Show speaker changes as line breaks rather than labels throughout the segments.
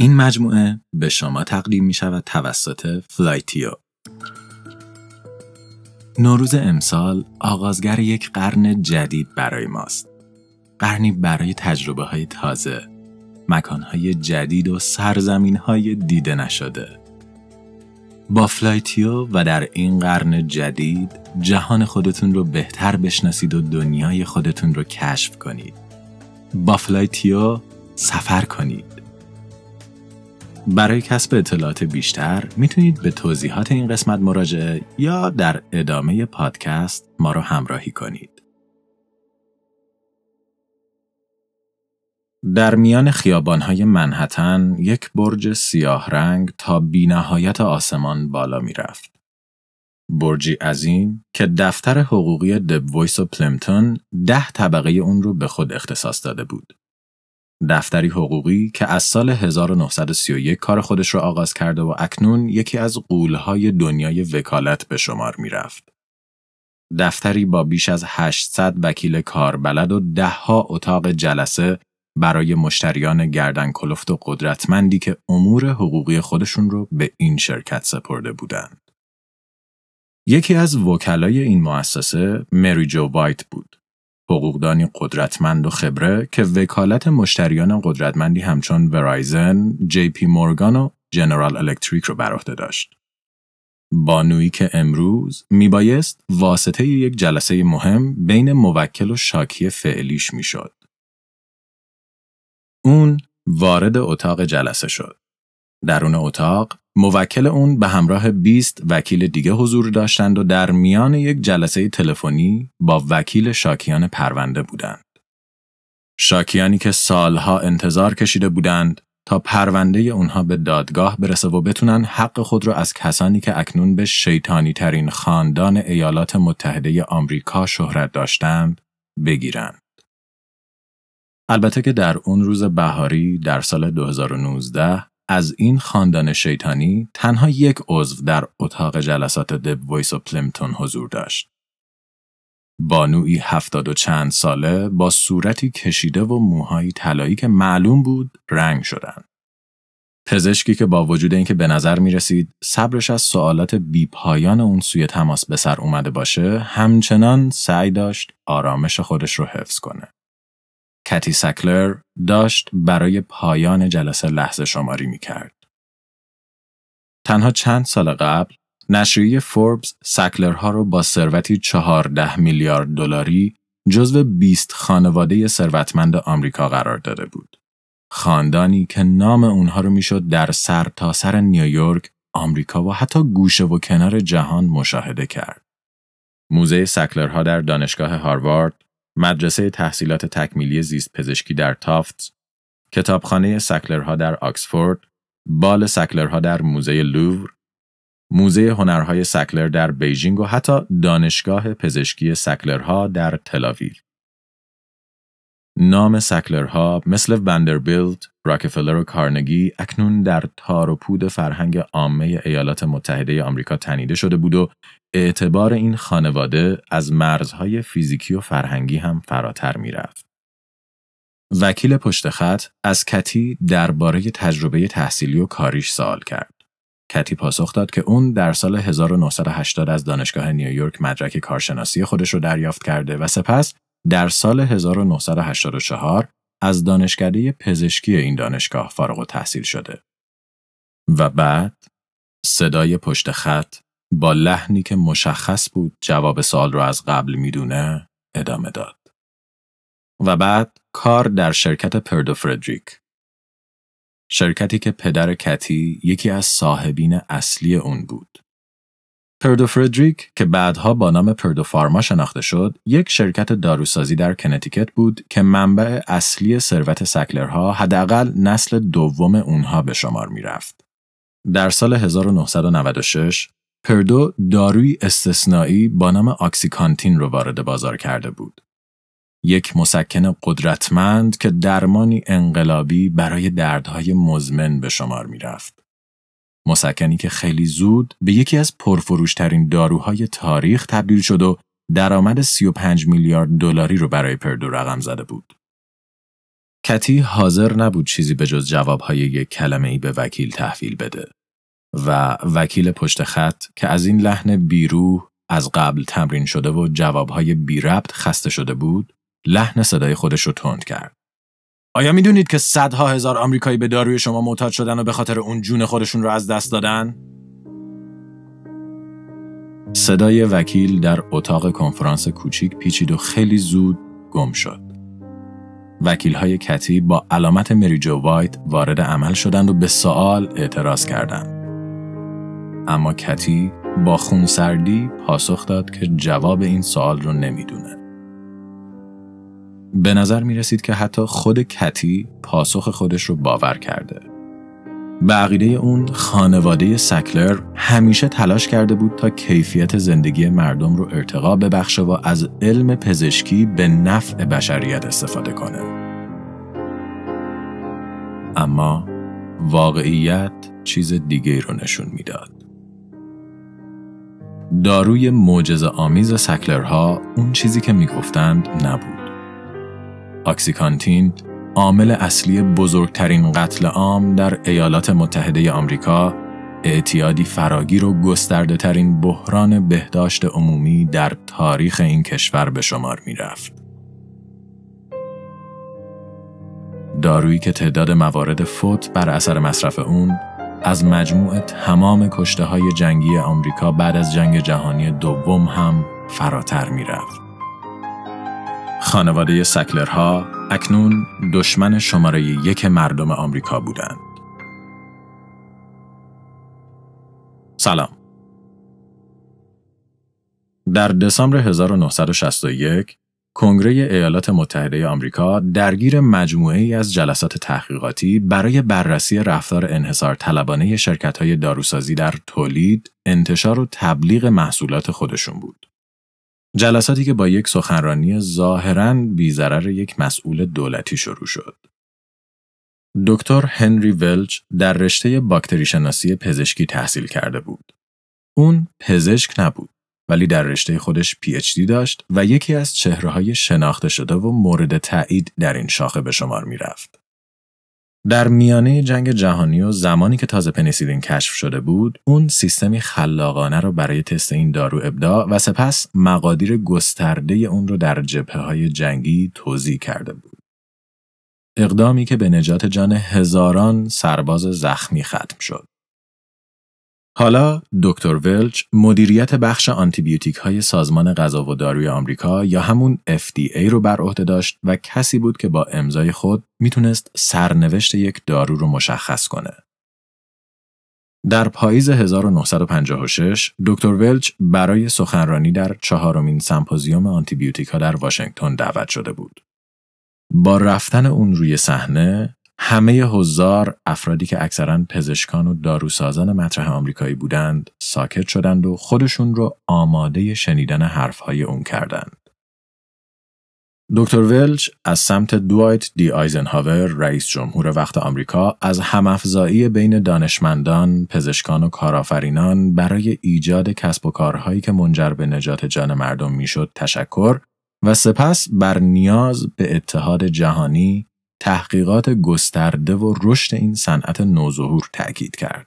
این مجموعه به شما تقدیم می شود توسط فلایتیو. نوروز امسال آغازگر یک قرن جدید برای ماست. قرنی برای تجربه های تازه، مکان های جدید و سرزمین های دیده نشده. با فلایتیو و در این قرن جدید جهان خودتون رو بهتر بشناسید و دنیای خودتون رو کشف کنید. با فلایتیو سفر کنید. برای کسب اطلاعات بیشتر می‌تونید به توضیحات این قسمت مراجعه یا در ادامه پادکست ما رو همراهی کنید. در میان خیابانهای منهتن یک برج سیاه رنگ تا بینهایت آسمان بالا می‌رفت. برجی عظیم که دفتر حقوقی دبویس و پلیمپتون ده طبقه اون رو به خود اختصاص داده بود. دفتری حقوقی که از سال 1931 کار خودش را آغاز کرده و اکنون یکی از قولهای دنیای وکالت به شمار می رفت. دفتری با بیش از 800 وکیل کاربلد و دهها اتاق جلسه برای مشتریان گردن کلفت و قدرتمندی که امور حقوقی خودشون رو به این شرکت سپرده بودند. یکی از وکلای این مؤسسه مری جو وایت بود. حقوقدانی قدرتمند و خبره که وکالت مشتریان قدرتمندی همچون ورایزن، جی پی مورگان و جنرال الکتریک رو بر عهده داشت. بانویی که امروز میبایست واسطه یک جلسه مهم بین موکل و شاکی فعلیش می‌شد. اون وارد اتاق جلسه شد. درون اتاق موکل اون به همراه 20 وکیل دیگه حضور داشتند و در میان یک جلسه تلفنی با وکیل شاکیان پرونده بودند. شاکیانی که سالها انتظار کشیده بودند تا پرونده اونها به دادگاه برسه و بتونن حق خود را از کسانی که اکنون به شیطانی ترین خاندان ایالات متحده آمریکا شهرت داشتند بگیرند. البته که در اون روز بهاری در سال 2019 از این خاندان شیطانی تنها یک عضو در اتاق جلسات دب ویس و پلمتون حضور داشت. بانوی هفتاد و چند ساله با صورتی کشیده و موهایی طلایی که معلوم بود رنگ شدن. پزشکی که با وجود اینکه به نظر می رسید صبرش از سوالات بیپایان اون سوی تماس به سر اومده باشه همچنان سعی داشت آرامش خودش رو حفظ کنه. کتی سکلر داشت برای پایان جلسه لحظه شماری می کرد. تنها چند سال قبل نشریه فوربس سکلرها رو با ثروتی 14 میلیارد دلاری جزو 20 خانواده ثروتمند آمریکا قرار داده بود. خاندانی که نام اونها رو می‌شد در سر تا سر نیویورک، آمریکا و حتی گوشه و کنار جهان مشاهده کرد. موزه سکلرها در دانشگاه هاروارد مدرسه تحصیلات تکمیلی زیست پزشکی در تافت، کتابخانه سکلرها در آکسفورد، بال سکلرها در موزه لوور، موزه هنرهای سکلر در بیژینگ و حتی دانشگاه پزشکی سکلرها در تلاویل. نام سکلرها مثل وندربیلت، راکفلر و کارنگی اکنون در تار و پود فرهنگ عامه ایالات متحده آمریکا تنیده شده بود و اعتبار این خانواده از مرزهای فیزیکی و فرهنگی هم فراتر می‌رفت. وکیل پشت خط از کتی درباره تجربه تحصیلی و کاریش سوال کرد. کتی پاسخ داد که اون در سال 1980 از دانشگاه نیویورک مدرک کارشناسی خودش رو دریافت کرده و سپس در سال 1984 از دانشکده پزشکی این دانشگاه فارغ و تحصیل شده. و بعد صدای پشت خط با لحنی که مشخص بود جواب سوال رو از قبل می‌دونه ادامه داد. و بعد کار در شرکت پردو فردریک. شرکتی که پدر کتی یکی از صاحبین اصلی اون بود. پردو فردریک که بعدها با نام پردو فارما شناخته شد، یک شرکت داروسازی در کنتیکت بود که منبع اصلی ثروت سکلرها حداقل نسل دوم اونها به شمار می‌رفت. در سال 1996 پردو داروی استثنایی با نام آکسیکانتین رو وارد بازار کرده بود. یک مسکن قدرتمند که درمانی انقلابی برای دردهای مزمن به شمار می رفت. مسکنی که خیلی زود به یکی از پرفروشترین داروهای تاریخ تبدیل شد و درآمد 35 میلیارد دلاری رو برای پردو رقم زده بود. کتی حاضر نبود چیزی به جز جوابهای یک کلمه ای به وکیل تحویل بده و وکیل پشت خط که از این لحن بیروح از قبل تمرین شده و جوابهای بی ربط خسته شده بود لحن صدای خودش رو تند کرد. آیا می‌دونید که صدها هزار آمریکایی به داروی شما معتاد شدن و به خاطر اون جون خودشون رو از دست دادن؟ صدای وکیل در اتاق کنفرانس کوچیک پیچید و خیلی زود گم شد. وکیل های کتی با علامت مریجو وایت وارد عمل شدند و به سوال اعتراض کردند. اما کتی با خونسردی پاسخ داد که جواب این سوال رو نمی‌دونه. به نظر می رسید که حتی خود کتی پاسخ خودش رو باور کرده. به عقیده اون خانواده سکلر همیشه تلاش کرده بود تا کیفیت زندگی مردم رو ارتقا ببخشه و از علم پزشکی به نفع بشریت استفاده کنه. اما واقعیت چیز دیگه رو نشون می‌داد. داروی معجزه آمیز سکلرها اون چیزی که می‌گفتند نبود. آکسیکانتین عامل اصلی بزرگترین قتل عام در ایالات متحده آمریکا اعتیادی فراگیر و گسترده ترین بحران بهداشت عمومی در تاریخ این کشور به شمار می رفت. دارویی که تعداد موارد فوت بر اثر مصرف اون از مجموع تمام کشته های جنگی آمریکا بعد از جنگ جهانی دوم هم فراتر می رفت. خانواده سکلرها اکنون دشمن شماره یک مردم آمریکا بودند. سلام. در دسامبر 1961 کنگره ایالات متحده آمریکا درگیر مجموعه ای از جلسات تحقیقاتی برای بررسی رفتار انحصار طلبانه شرکت های داروسازی در تولید، انتشار و تبلیغ محصولات خودشون بود. جلساتی که با یک سخنرانی ظاهرا بیزرر یک مسئول دولتی شروع شد. دکتر هنری ولچ در رشته باکتری شناسی پزشکی تحصیل کرده بود. اون پزشک نبود ولی در رشته خودش پی اچ دی داشت و یکی از چهره های شناخته شده و مورد تایید در این شاخه به شمار می رفت. در میانه جنگ جهانی و زمانی که تازه پنیسیلین کشف شده بود، اون سیستمی خلاقانه رو برای تست این دارو ابداع و سپس مقادیر گسترده اون رو در جبهه های جنگی توضیح کرده بود. اقدامی که به نجات جان هزاران سرباز زخمی ختم شد. حالا دکتر ولچ مدیریت بخش آنتیبیوتیک های سازمان غذا و داروی آمریکا یا همون FDA رو بر عهده داشت و کسی بود که با امضای خود می‌تونست سرنوشت یک دارو رو مشخص کنه. در پاییز 1956 دکتر ولچ برای سخنرانی در چهارمین سمپوزیوم آنتیبیوتیک ها در واشنگتن دعوت شده بود. با رفتن اون روی صحنه همه حضار افرادی که اکثرا پزشکان و داروسازان مطرح آمریکایی بودند ساکت شدند و خودشون رو آماده شنیدن حرفهای اون کردند. دکتر ولچ از سمت دوایت دی آیزنهاور رئیس جمهور وقت آمریکا از همافزایی بین دانشمندان، پزشکان و کارآفرینان برای ایجاد کسب و کارهایی که منجر به نجات جان مردم می‌شد تشکر و سپس بر نیاز به اتحاد جهانی تحقیقات گسترده و رشد این صنعت نوظهور تاکید کرد.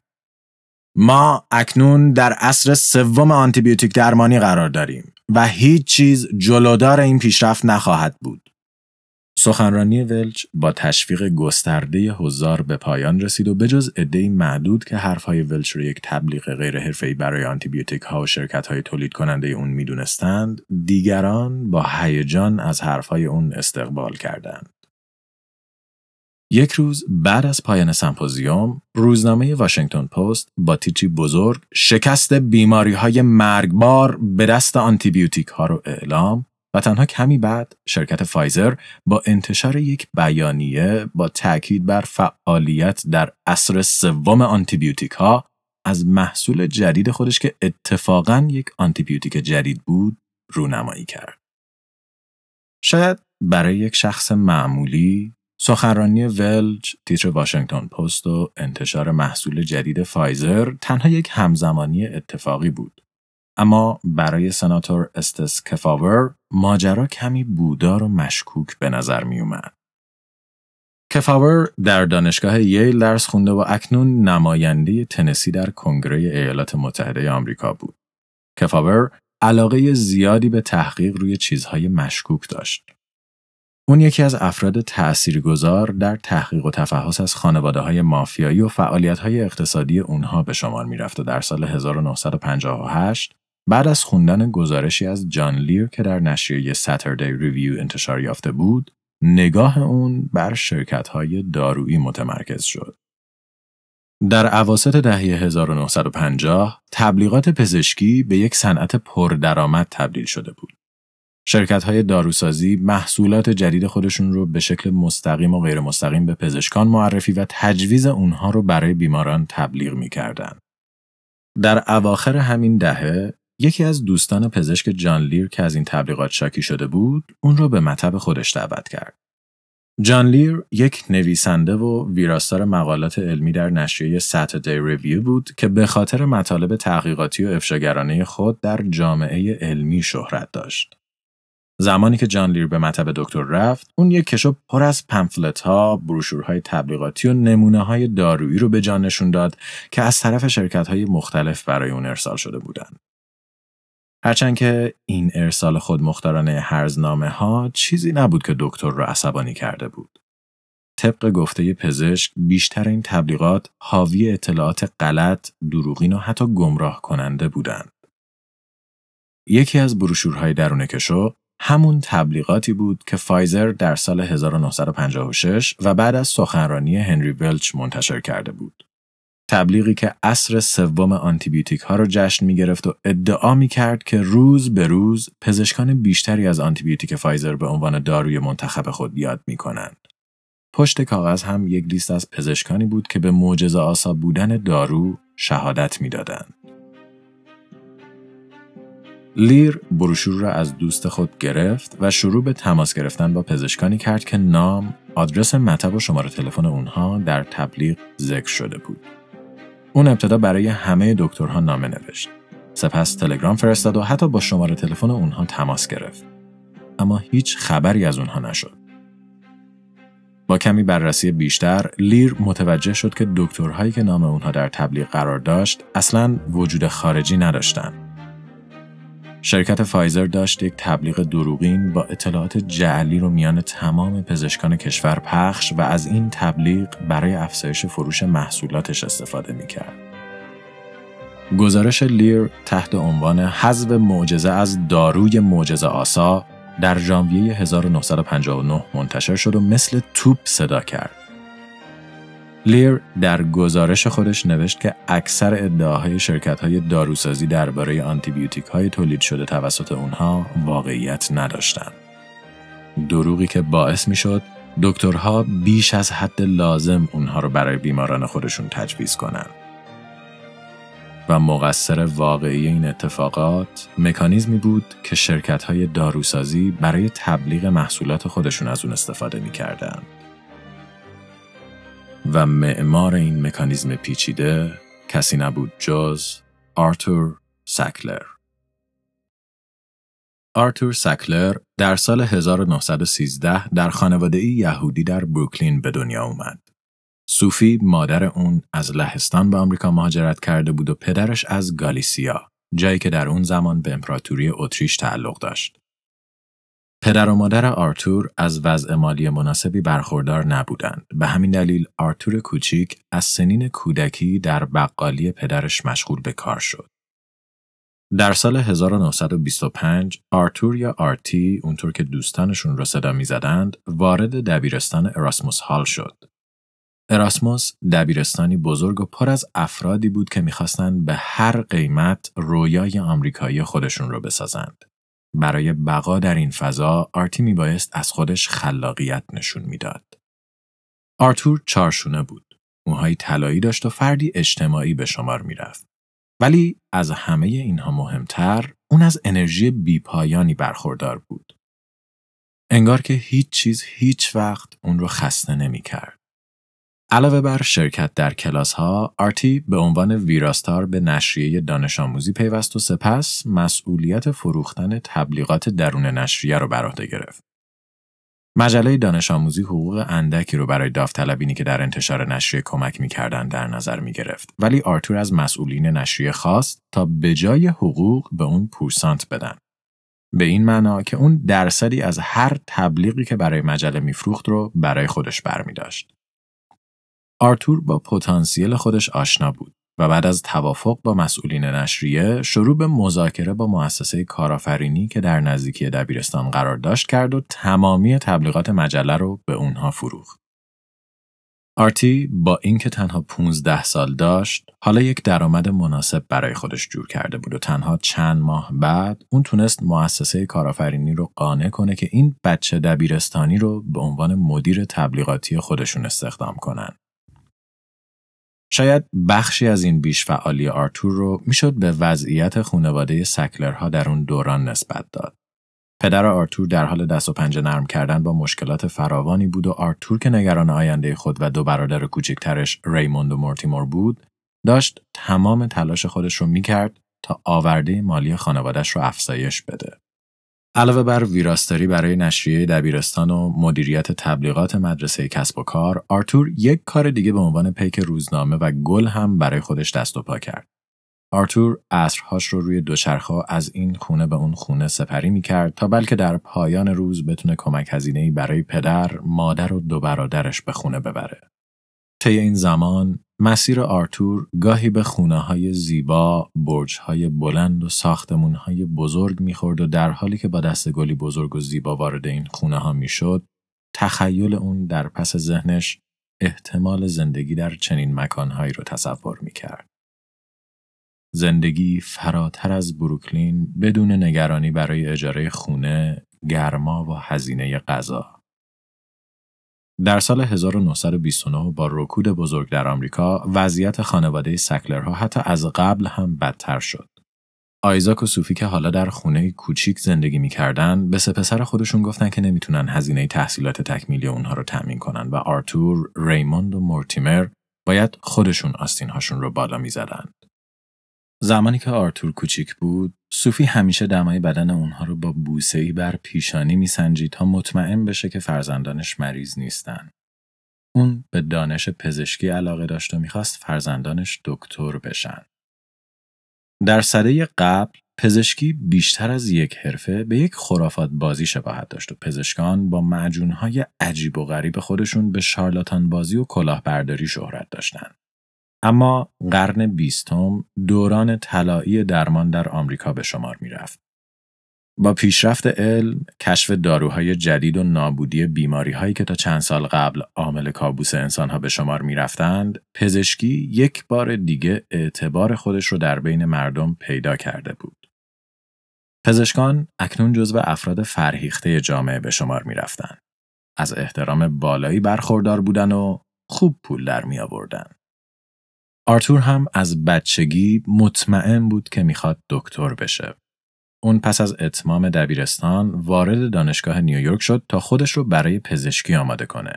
ما اکنون در عصر سوم آنتیبیوتیک درمانی قرار داریم و هیچ چیز جلودار این پیشرفت نخواهد بود. سخنرانی ولچ با تشویق گسترده حضار به پایان رسید و بجز عدهای معدود که حرفهای ولچ رو یک تبلیغ غیر برای آنتیبیوتیک ها و شرکت های تولید کننده اون می‌دونستند، دیگران با هیجان از حرفهای اون استقبال کردند. یک روز بعد از پایان سمپوزیوم روزنامه واشنگتن پست با تیتری بزرگ شکست بیماری های مرگبار به دست آنتیبیوتیک ها رو اعلام و تنها کمی بعد شرکت فایزر با انتشار یک بیانیه با تاکید بر فعالیت در عصر سوم آنتیبیوتیک ها از محصول جدید خودش که اتفاقا یک آنتیبیوتیک جدید بود رونمایی کرد. شاید برای یک شخص معمولی سخنرانی ولج، تیتر واشنگتن پست و انتشار محصول جدید فایزر تنها یک همزمانی اتفاقی بود. اما برای سناتور استس کفاور ماجرا کمی بودار و مشکوک به نظر می اومد. کفاور در دانشگاه ییل درس خونده و اکنون نماینده تنسی در کنگره ایالات متحده آمریکا بود. کفاور علاقه زیادی به تحقیق روی چیزهای مشکوک داشت. اون یکی از افراد تأثیرگذار در تحقیق و تفحص از خانواده های مافیایی و فعالیت های اقتصادی اونها به شمار می‌رفت و در سال 1958 بعد از خوندن گزارشی از جان لیر که در نشریه ساتردی ریویو انتشار یافته بود، نگاه اون بر شرکت های دارویی متمرکز شد. در عواست دهه 1950 تبلیغات پزشکی به یک صنعت پردرآمد تبدیل شده بود. شرکت های داروسازی محصولات جدید خودشون رو به شکل مستقیم و غیر مستقیم به پزشکان معرفی و تجویز اونها رو برای بیماران تبلیغ می‌کردند. در اواخر همین دهه یکی از دوستان پزشک جان لیر که از این تبلیغات شاکی شده بود، اون رو به مطب خودش دعوت کرد. جان لیر یک نویسنده و ویراستار مقالات علمی در نشریه ساتردی ریویو بود که به خاطر مطالب تحقیقاتی و افشاگرانه خود در جامعه علمی شهرت داشت. زمانی که جان لیر به مطب دکتر رفت، اون یک کشو پر از پمفلت ها، بروشورهای تبلیغاتی و نمونه های دارویی رو به جان نشون داد که از طرف شرکت های مختلف برای اون ارسال شده بودند. هرچند که این ارسال خود مختارانه هرزنامه ها چیزی نبود که دکتر را عصبانی کرده بود. طبق گفته پزشک بیشتر این تبلیغات حاوی اطلاعات غلط، دروغین و حتی گمراه کننده بودند. یکی از بروشورهای درون کشو همون تبلیغاتی بود که فایزر در سال 1956 و بعد از سخنرانی هنری ولچ منتشر کرده بود. تبلیغی که عصر سوم آنتیبیوتیک ها رو جشن می گرفت و ادعا می کرد که روز به روز پزشکان بیشتری از آنتیبیوتیک فایزر به عنوان داروی منتخب خود یاد می کنند. پشت کاغذ هم یک لیست از پزشکانی بود که به معجزه آسا بودن دارو شهادت می‌دادند. لیر بروشور را از دوست خود گرفت و شروع به تماس گرفتن با پزشکانی کرد که نام، آدرس مطب و شماره تلفن اونها در تبلیغ ذکر شده بود. اون ابتدا برای همه دکترها نامه نوشت. سپس تلگرام فرستاد و حتی با شماره تلفن اونها تماس گرفت. اما هیچ خبری از اونها نشد. با کمی بررسی بیشتر، لیر متوجه شد که دکترهایی که نام اونها در تبلیغ قرار داشت اصلا وجود خارجی نداشتند. شرکت فایزر داشت یک تبلیغ دروغین با اطلاعات جعلی رو میان تمام پزشکان کشور پخش و از این تبلیغ برای افزایش فروش محصولاتش استفاده می‌کرد. گزارش لیر تحت عنوان حذف معجزه از داروی معجزه آسا در ژانویه 1959 منتشر شد و مثل توپ صدا کرد. لیر در گزارش خودش نوشت که اکثر ادعاهای شرکت های داروسازی درباره آنتیبیوتیک های تولید شده توسط اونها واقعیت نداشتند. دروغی که باعث می شد دکترها بیش از حد لازم اونها رو برای بیماران خودشون تجویز کنند. و مقصر واقعی این اتفاقات مکانیزمی بود که شرکت های داروسازی برای تبلیغ محصولات خودشون از اون استفاده می و معمار این مکانیزم پیچیده کسی نبود جز آرتور سکلر. آرتور سکلر در سال 1913 در خانواده یهودی در بروکلین به دنیا اومد. صوفی مادر اون از لهستان به آمریکا مهاجرت کرده بود و پدرش از گالیسیا، جایی که در اون زمان به امپراتوری اتریش تعلق داشت. پدر و مادر آرتور از وضع مالی مناسبی برخوردار نبودند. به همین دلیل آرتور کوچیک از سنین کودکی در بقالی پدرش مشغول به کار شد. در سال 1925 آرتور یا آرتی اونطور که دوستانش اون رو صدا می‌زدند وارد دبیرستان اراسموس هال شد. اراسموس دبیرستانی بزرگ و پر از افرادی بود که می‌خواستند به هر قیمت رویای آمریکایی خودشون رو بسازند. برای بقا در این فضا آرتی میبایست از خودش خلاقیت نشون می‌داد. آرتور چارشونه بود. موهای طلایی داشت و فردی اجتماعی به شمار می‌رفت. ولی از همه اینها مهمتر اون از انرژی بیپایانی برخوردار بود. انگار که هیچ چیز هیچ وقت اون رو خسته نمی کرد. علاوه بر شرکت در کلاس ها، آرتی به عنوان ویراستار به نشریه دانش آموزی پیوست و سپس مسئولیت فروختن تبلیغات درون نشریه را بر عهده گرفت. مجله دانش آموزی حقوق اندکی رو برای داوطلبینی که در انتشار نشریه کمک می‌کردن در نظر می گرفت ولی آرتور از مسئولین نشریه خواست تا به جای حقوق به اون پورسانت بدن. به این معنا که اون درصدی از هر تبلیغی که برای مجله میفروخت رو برای خودش برمی داشت. آرتور با پتانسیل خودش آشنا بود و بعد از توافق با مسئولین نشریه شروع به مذاکره با مؤسسه کارآفرینی که در نزدیکی دبیرستان قرار داشت کرد و تمامی تبلیغات مجله رو به اونها فروخت. آرتی با اینکه تنها 15 سال داشت، حالا یک درآمد مناسب برای خودش جور کرده بود و تنها چند ماه بعد اون تونست مؤسسه کارآفرینی رو قانع کنه که این بچه دبیرستانی رو به عنوان مدیر تبلیغاتی خودشون استخدام کنن. شاید بخشی از این بیش فعالی آرتور رو می‌شد به وضعیت خانواده سکلرها در اون دوران نسبت داد. پدر آرتور در حال دست و پنجه نرم کردن با مشکلات فراوانی بود و آرتور که نگران آینده خود و دو برادر کوچکترش ریموند و مورتیمور بود داشت تمام تلاش خودش رو می‌کرد تا آورده مالی خانوادش رو افزایش بده. علاوه بر ویراستاری برای نشریه دبیرستان و مدیریت تبلیغات مدرسه کسب و کار، آرتور یک کار دیگه به عنوان پیک روزنامه و گل هم برای خودش دست و پا کرد. آرتور عصرهاش رو روی دوچرخه از این خونه به اون خونه سپری می کرد تا بلکه در پایان روز بتونه کمک هزینه‌ای برای پدر، مادر و دو برادرش به خونه ببره. طی این زمان مسیر آرتور گاهی به خونه های زیبا، برج های بلند و ساختمون های بزرگ می‌خورد و در حالی که با دست گلی بزرگ و زیبا وارد این خونه ها می‌شد، تخیل اون در پس ذهنش احتمال زندگی در چنین مکانهایی رو تصور می‌کرد. زندگی فراتر از بروکلین بدون نگرانی برای اجاره خونه، گرما و هزینه غذا. در سال 1929 با رکود بزرگ در آمریکا وضعیت خانواده سکلرها حتی از قبل هم بدتر شد. آیزاک و صوفی که حالا در خونه کوچیک زندگی می‌کردن به سه پسر خودشون گفتن که نمی‌تونن هزینه تحصیلات تکمیلی اونها رو تأمین کنن و آرتور، ریموند و مورتیمر باید خودشون آستینهاشون رو بالا می‌زدند. زمانی که آرتور کوچیک بود، صوفی همیشه دمای بدن اونها رو با بوسه‌ای بر پیشانی میسنجید تا مطمئن بشه که فرزندانش مریض نیستن. اون به دانش پزشکی علاقه داشت و می‌خواست فرزندانش دکتر بشن. در سده قبل پزشکی بیشتر از یک حرفه به یک خرافات بازی شباهت داشت و پزشکان با معجونهای عجیب و غریب خودشون به شارلاتان بازی و کلاهبرداری شهرت داشتند. اما قرن بیستم دوران طلایی درمان در آمریکا به شمار می رفت. با پیشرفت علم، کشف داروهای جدید و نابودی بیماری هایی که تا چند سال قبل عامل کابوس انسان ها به شمار می رفتند، پزشکی یک بار دیگه اعتبار خودش رو در بین مردم پیدا کرده بود. پزشکان اکنون جزو افراد فرهیخته جامعه به شمار می رفتند. از احترام بالایی برخوردار بودن و خوب پول در می آوردن. آرتور هم از بچگی مطمئن بود که می‌خواد دکتر بشه. اون پس از اتمام دبیرستان وارد دانشگاه نیویورک شد تا خودش رو برای پزشکی آماده کنه.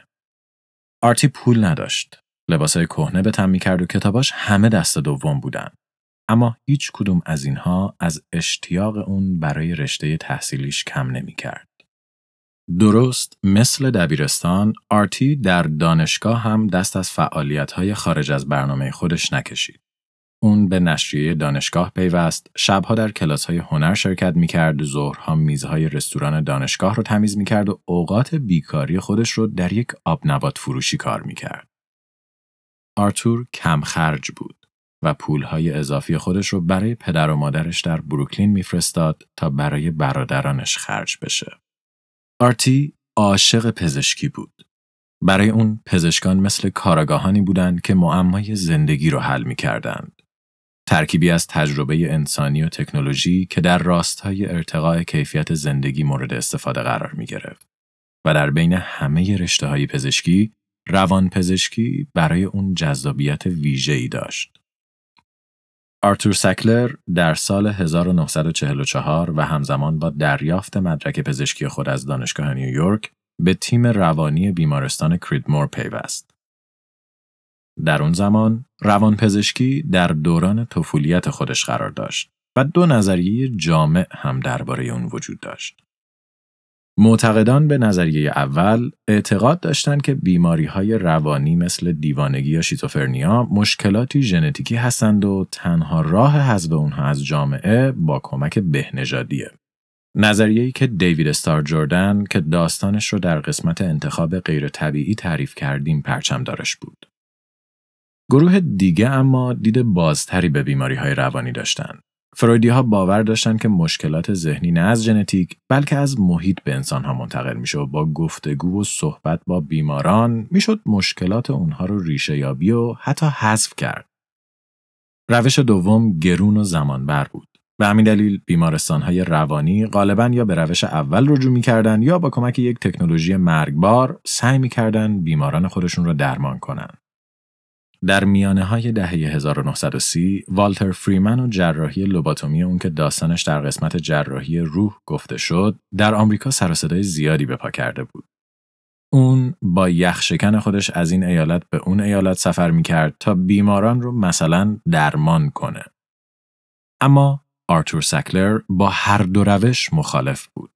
آرتی پول نداشت. لباسای کهنه به تن می‌کرد و کتاباش همه دست دوم بودن. اما هیچ کدوم از اینها از اشتیاق اون برای رشته تحصیلیش کم نمی‌کرد. درست مثل دبیرستان، آرتی در دانشگاه هم دست از فعالیت‌های خارج از برنامه خودش نکشید. اون به نشریه دانشگاه پیوست، شبها در کلاس‌های هنر شرکت می‌کرد، ظهرها میزهای رستوران دانشگاه رو تمیز می‌کرد و اوقات بیکاری خودش رو در یک آبنبات فروشی کار می‌کرد. آرتور کم خرج بود و پولهای اضافی خودش رو برای پدر و مادرش در بروکلین میفرستاد تا برای برادرانش خرج بشه. آرتی عاشق پزشکی بود. برای اون پزشکان مثل کاراگاهانی بودند که معمای زندگی رو حل می کردند. ترکیبی از تجربه انسانی و تکنولوژی که در راستای ارتقاء کیفیت زندگی مورد استفاده قرار می گرفت. و در بین همه رشته های پزشکی، روان پزشکی برای اون جذابیت ویژه‌ای داشت. آرتور سکلر در سال 1944 و همزمان با دریافت مدرک پزشکی خود از دانشگاه نیویورک به تیم روانی بیمارستان کریدمور پیوست. در اون زمان روانپزشکی در دوران طفولیت خودش قرار داشت و دو نظریه جامع هم درباره اون وجود داشت. معتقدان به نظریه اول اعتقاد داشتند که بیماری های روانی مثل دیوانگی یا شیزوفرنیا مشکلاتی ژنتیکی هستند و تنها راه حذف اونها از جامعه با کمک بهنژادیه. نظریه‌ای که دیوید استار جردن که داستانش رو در قسمت انتخاب غیر طبیعی تعریف کردیم پرچم دارش بود. گروه دیگه اما دید بازتری به بیماری های روانی داشتند. فرویدی ها باور داشتند که مشکلات ذهنی نه از ژنتیک بلکه از محیط به انسان ها منتقل میشه و با گفتگو و صحبت با بیماران می‌شد مشکلات اونها رو ریشه یابی و حتی حذف کرد. روش دوم گرون و زمانبر بود. به همین دلیل بیمارستان های روانی غالبا یا به روش اول رجوع می‌کردند یا با کمک یک تکنولوژی مرگبار سعی می‌کردند بیماران خودشون را درمان کنند. در میانه های دهه 1930 والتر فریمن و جراحی لوباتومی اون که داستانش در قسمت جراحی روح گفته شد در آمریکا سر صدای زیادی به پا کرده بود. اون با یخشکن خودش از این ایالت به اون ایالت سفر می‌کرد تا بیماران رو مثلا درمان کنه. اما آرتور سکلر با هر دو روش مخالف بود.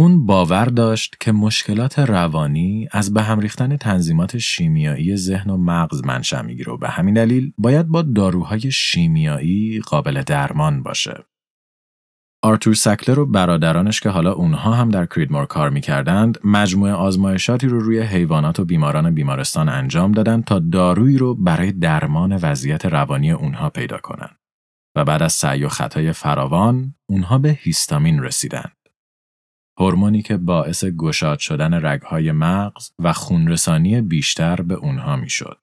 اون باور داشت که مشکلات روانی از به هم ریختن تنظیمات شیمیایی ذهن و مغز منشأ می‌گیره و به همین دلیل باید با داروهای شیمیایی قابل درمان باشه. آرتور سکلر و برادرانش که حالا اونها هم در کریدمور کار می‌کردند مجموعه آزمایشاتی رو روی حیوانات و بیماران بیمارستان انجام دادند تا دارویی رو برای درمان وضعیت روانی اونها پیدا کنند. و بعد از سعی و خطای فراوان اونها به هیستامین رسیدند. هورمونی که باعث گشاد شدن رگهای مغز و خونرسانی بیشتر به اونها می‌شد.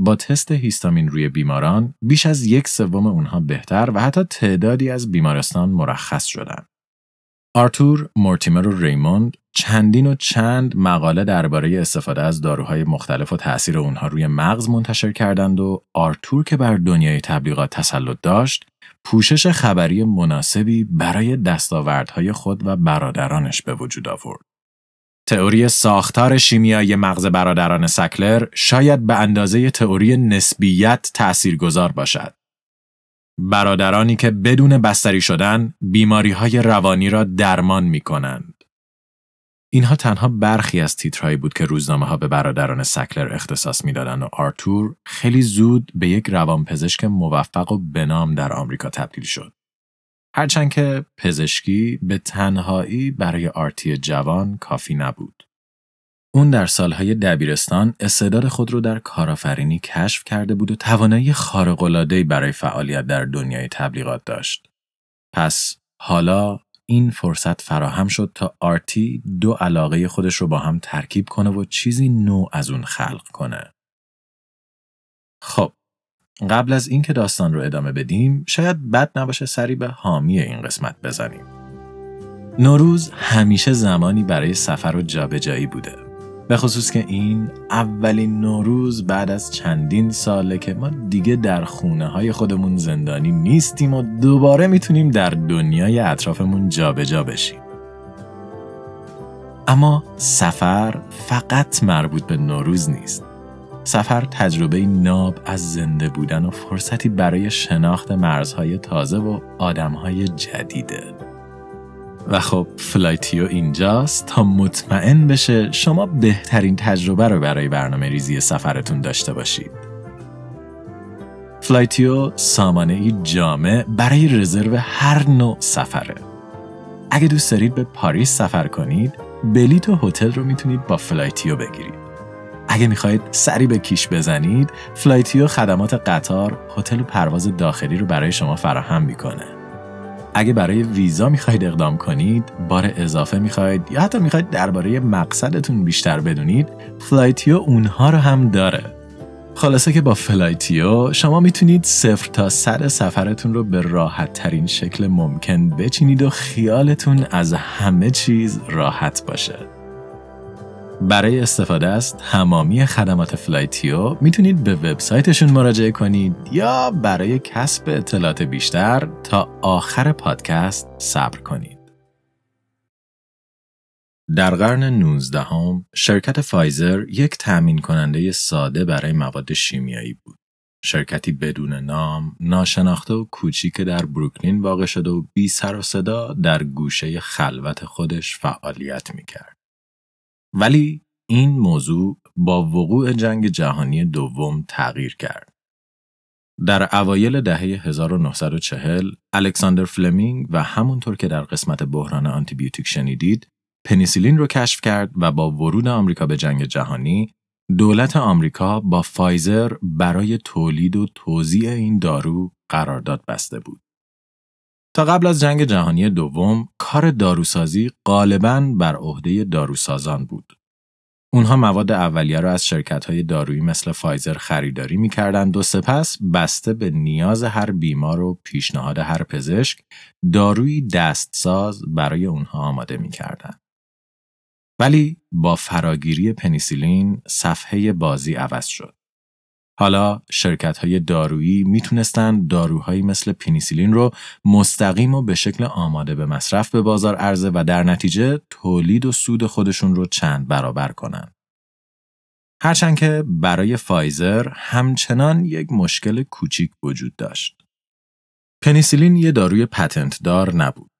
با تست هیستامین روی بیماران بیش از یک سوم اونها بهتر و حتی تعدادی از بیمارستان مرخص شدند. آرتور، مورتیمر و ریموند چندین و چند مقاله درباره استفاده از داروهای مختلف و تأثیر اونها روی مغز منتشر کردند و آرتور که بر دنیای تبلیغات تسلط داشت پوشش خبری مناسبی برای دستاوردهای خود و برادرانش به وجود آورد. تئوری ساختار شیمیایی مغز برادران سکلر شاید به اندازه تئوری نسبیت تأثیرگذار باشد. برادرانی که بدون بستری شدن بیماری های روانی را درمان می کنند. اینها تنها برخی از تیترهایی بود که روزنامه ها به برادران سکلر اختصاص می‌دادند و آرتور خیلی زود به یک روانپزشک موفق و بنام در آمریکا تبدیل شد. هرچند که پزشکی به تنهایی برای آرتی جوان کافی نبود. اون در سالهای دبیرستان استعداد خود رو در کارآفرینی کشف کرده بود و توانایی خارق‌العاده‌ای برای فعالیت در دنیای تبلیغات داشت. پس حالا این فرصت فراهم شد تا آرتی دو علاقه خودش رو با هم ترکیب کنه و چیزی نو از اون خلق کنه. خب قبل از اینکه داستان رو ادامه بدیم شاید بد نباشه سری به حامی این قسمت بزنیم. نوروز همیشه زمانی برای سفر و جابجایی بوده. به خصوص که این اولین نوروز بعد از چندین ساله که ما دیگه در خونه های خودمون زندانی نیستیم و دوباره می‌تونیم در دنیای اطرافمون جابجا جا بشیم. اما سفر فقط مربوط به نوروز نیست. سفر تجربه ناب از زنده بودن و فرصتی برای شناخت مرزهای تازه و آدمهای جدیده. و خب فلایتیو اینجاست تا مطمئن بشه شما بهترین تجربه رو برای برنامه ریزی سفرتون داشته باشید. فلایتیو سامانه ای جامع برای رزرو هر نوع سفره. اگه دوست دارید به پاریس سفر کنید، بلیت و هتل رو می‌تونید با فلایتیو بگیرید. اگه می‌خواهید سری به کیش بزنید، فلایتیو خدمات قطار، هتل و پرواز داخلی رو برای شما فراهم می‌کنه. اگه برای ویزا می‌خواید اقدام کنید، بار اضافه می‌خواید یا حتی می‌خواید درباره مقصدتون بیشتر بدونید، فلایتیو اونها رو هم داره. خلاصه که با فلایتیو شما می‌تونید صفر تا صد سفرتون رو به راحت ترین شکل ممکن بچینید و خیالتون از همه چیز راحت باشه. برای استفاده از تمامی خدمات فلایتیو می‌تونید به وبسایتشون مراجعه کنید یا برای کسب اطلاعات بیشتر تا آخر پادکست صبر کنید. در قرن 19 هم، شرکت فایزر یک تأمین کننده ساده برای مواد شیمیایی بود. شرکتی بدون نام، ناشناخته و کوچیک در بروکلین واقع شده و بی سر و صدا در گوشه خلوت خودش فعالیت می‌کرد. ولی این موضوع با وقوع جنگ جهانی دوم تغییر کرد. در اوایل دهه 1940 الکساندر فلمینگ و همونطور که در قسمت بحران آنتیبیوتیک شنیدید پنیسیلین رو کشف کرد و با ورود آمریکا به جنگ جهانی دولت آمریکا با فایزر برای تولید و توزیع این دارو قرارداد بسته بود. تا قبل از جنگ جهانی دوم کار داروسازی غالباً بر عهده داروسازان بود. اونها مواد اولیه را از شرکت های دارویی مثل فایزر خریداری می‌کردند و سپس بسته به نیاز هر بیمار و پیشنهاد هر پزشک دارویی دستساز برای اونها آماده می‌کردند. ولی با فراگیری پنیسیلین صفحه بازی عوض شد. حالا شرکت های دارویی می‌تونستند داروهایی مثل پنیسیلین رو مستقیم و به شکل آماده به مصرف به بازار عرضه و در نتیجه تولید و سود خودشون رو چند برابر کنند. هرچند که برای فایزر همچنان یک مشکل کوچیک وجود داشت. پنیسیلین یه داروی patent دار نبود.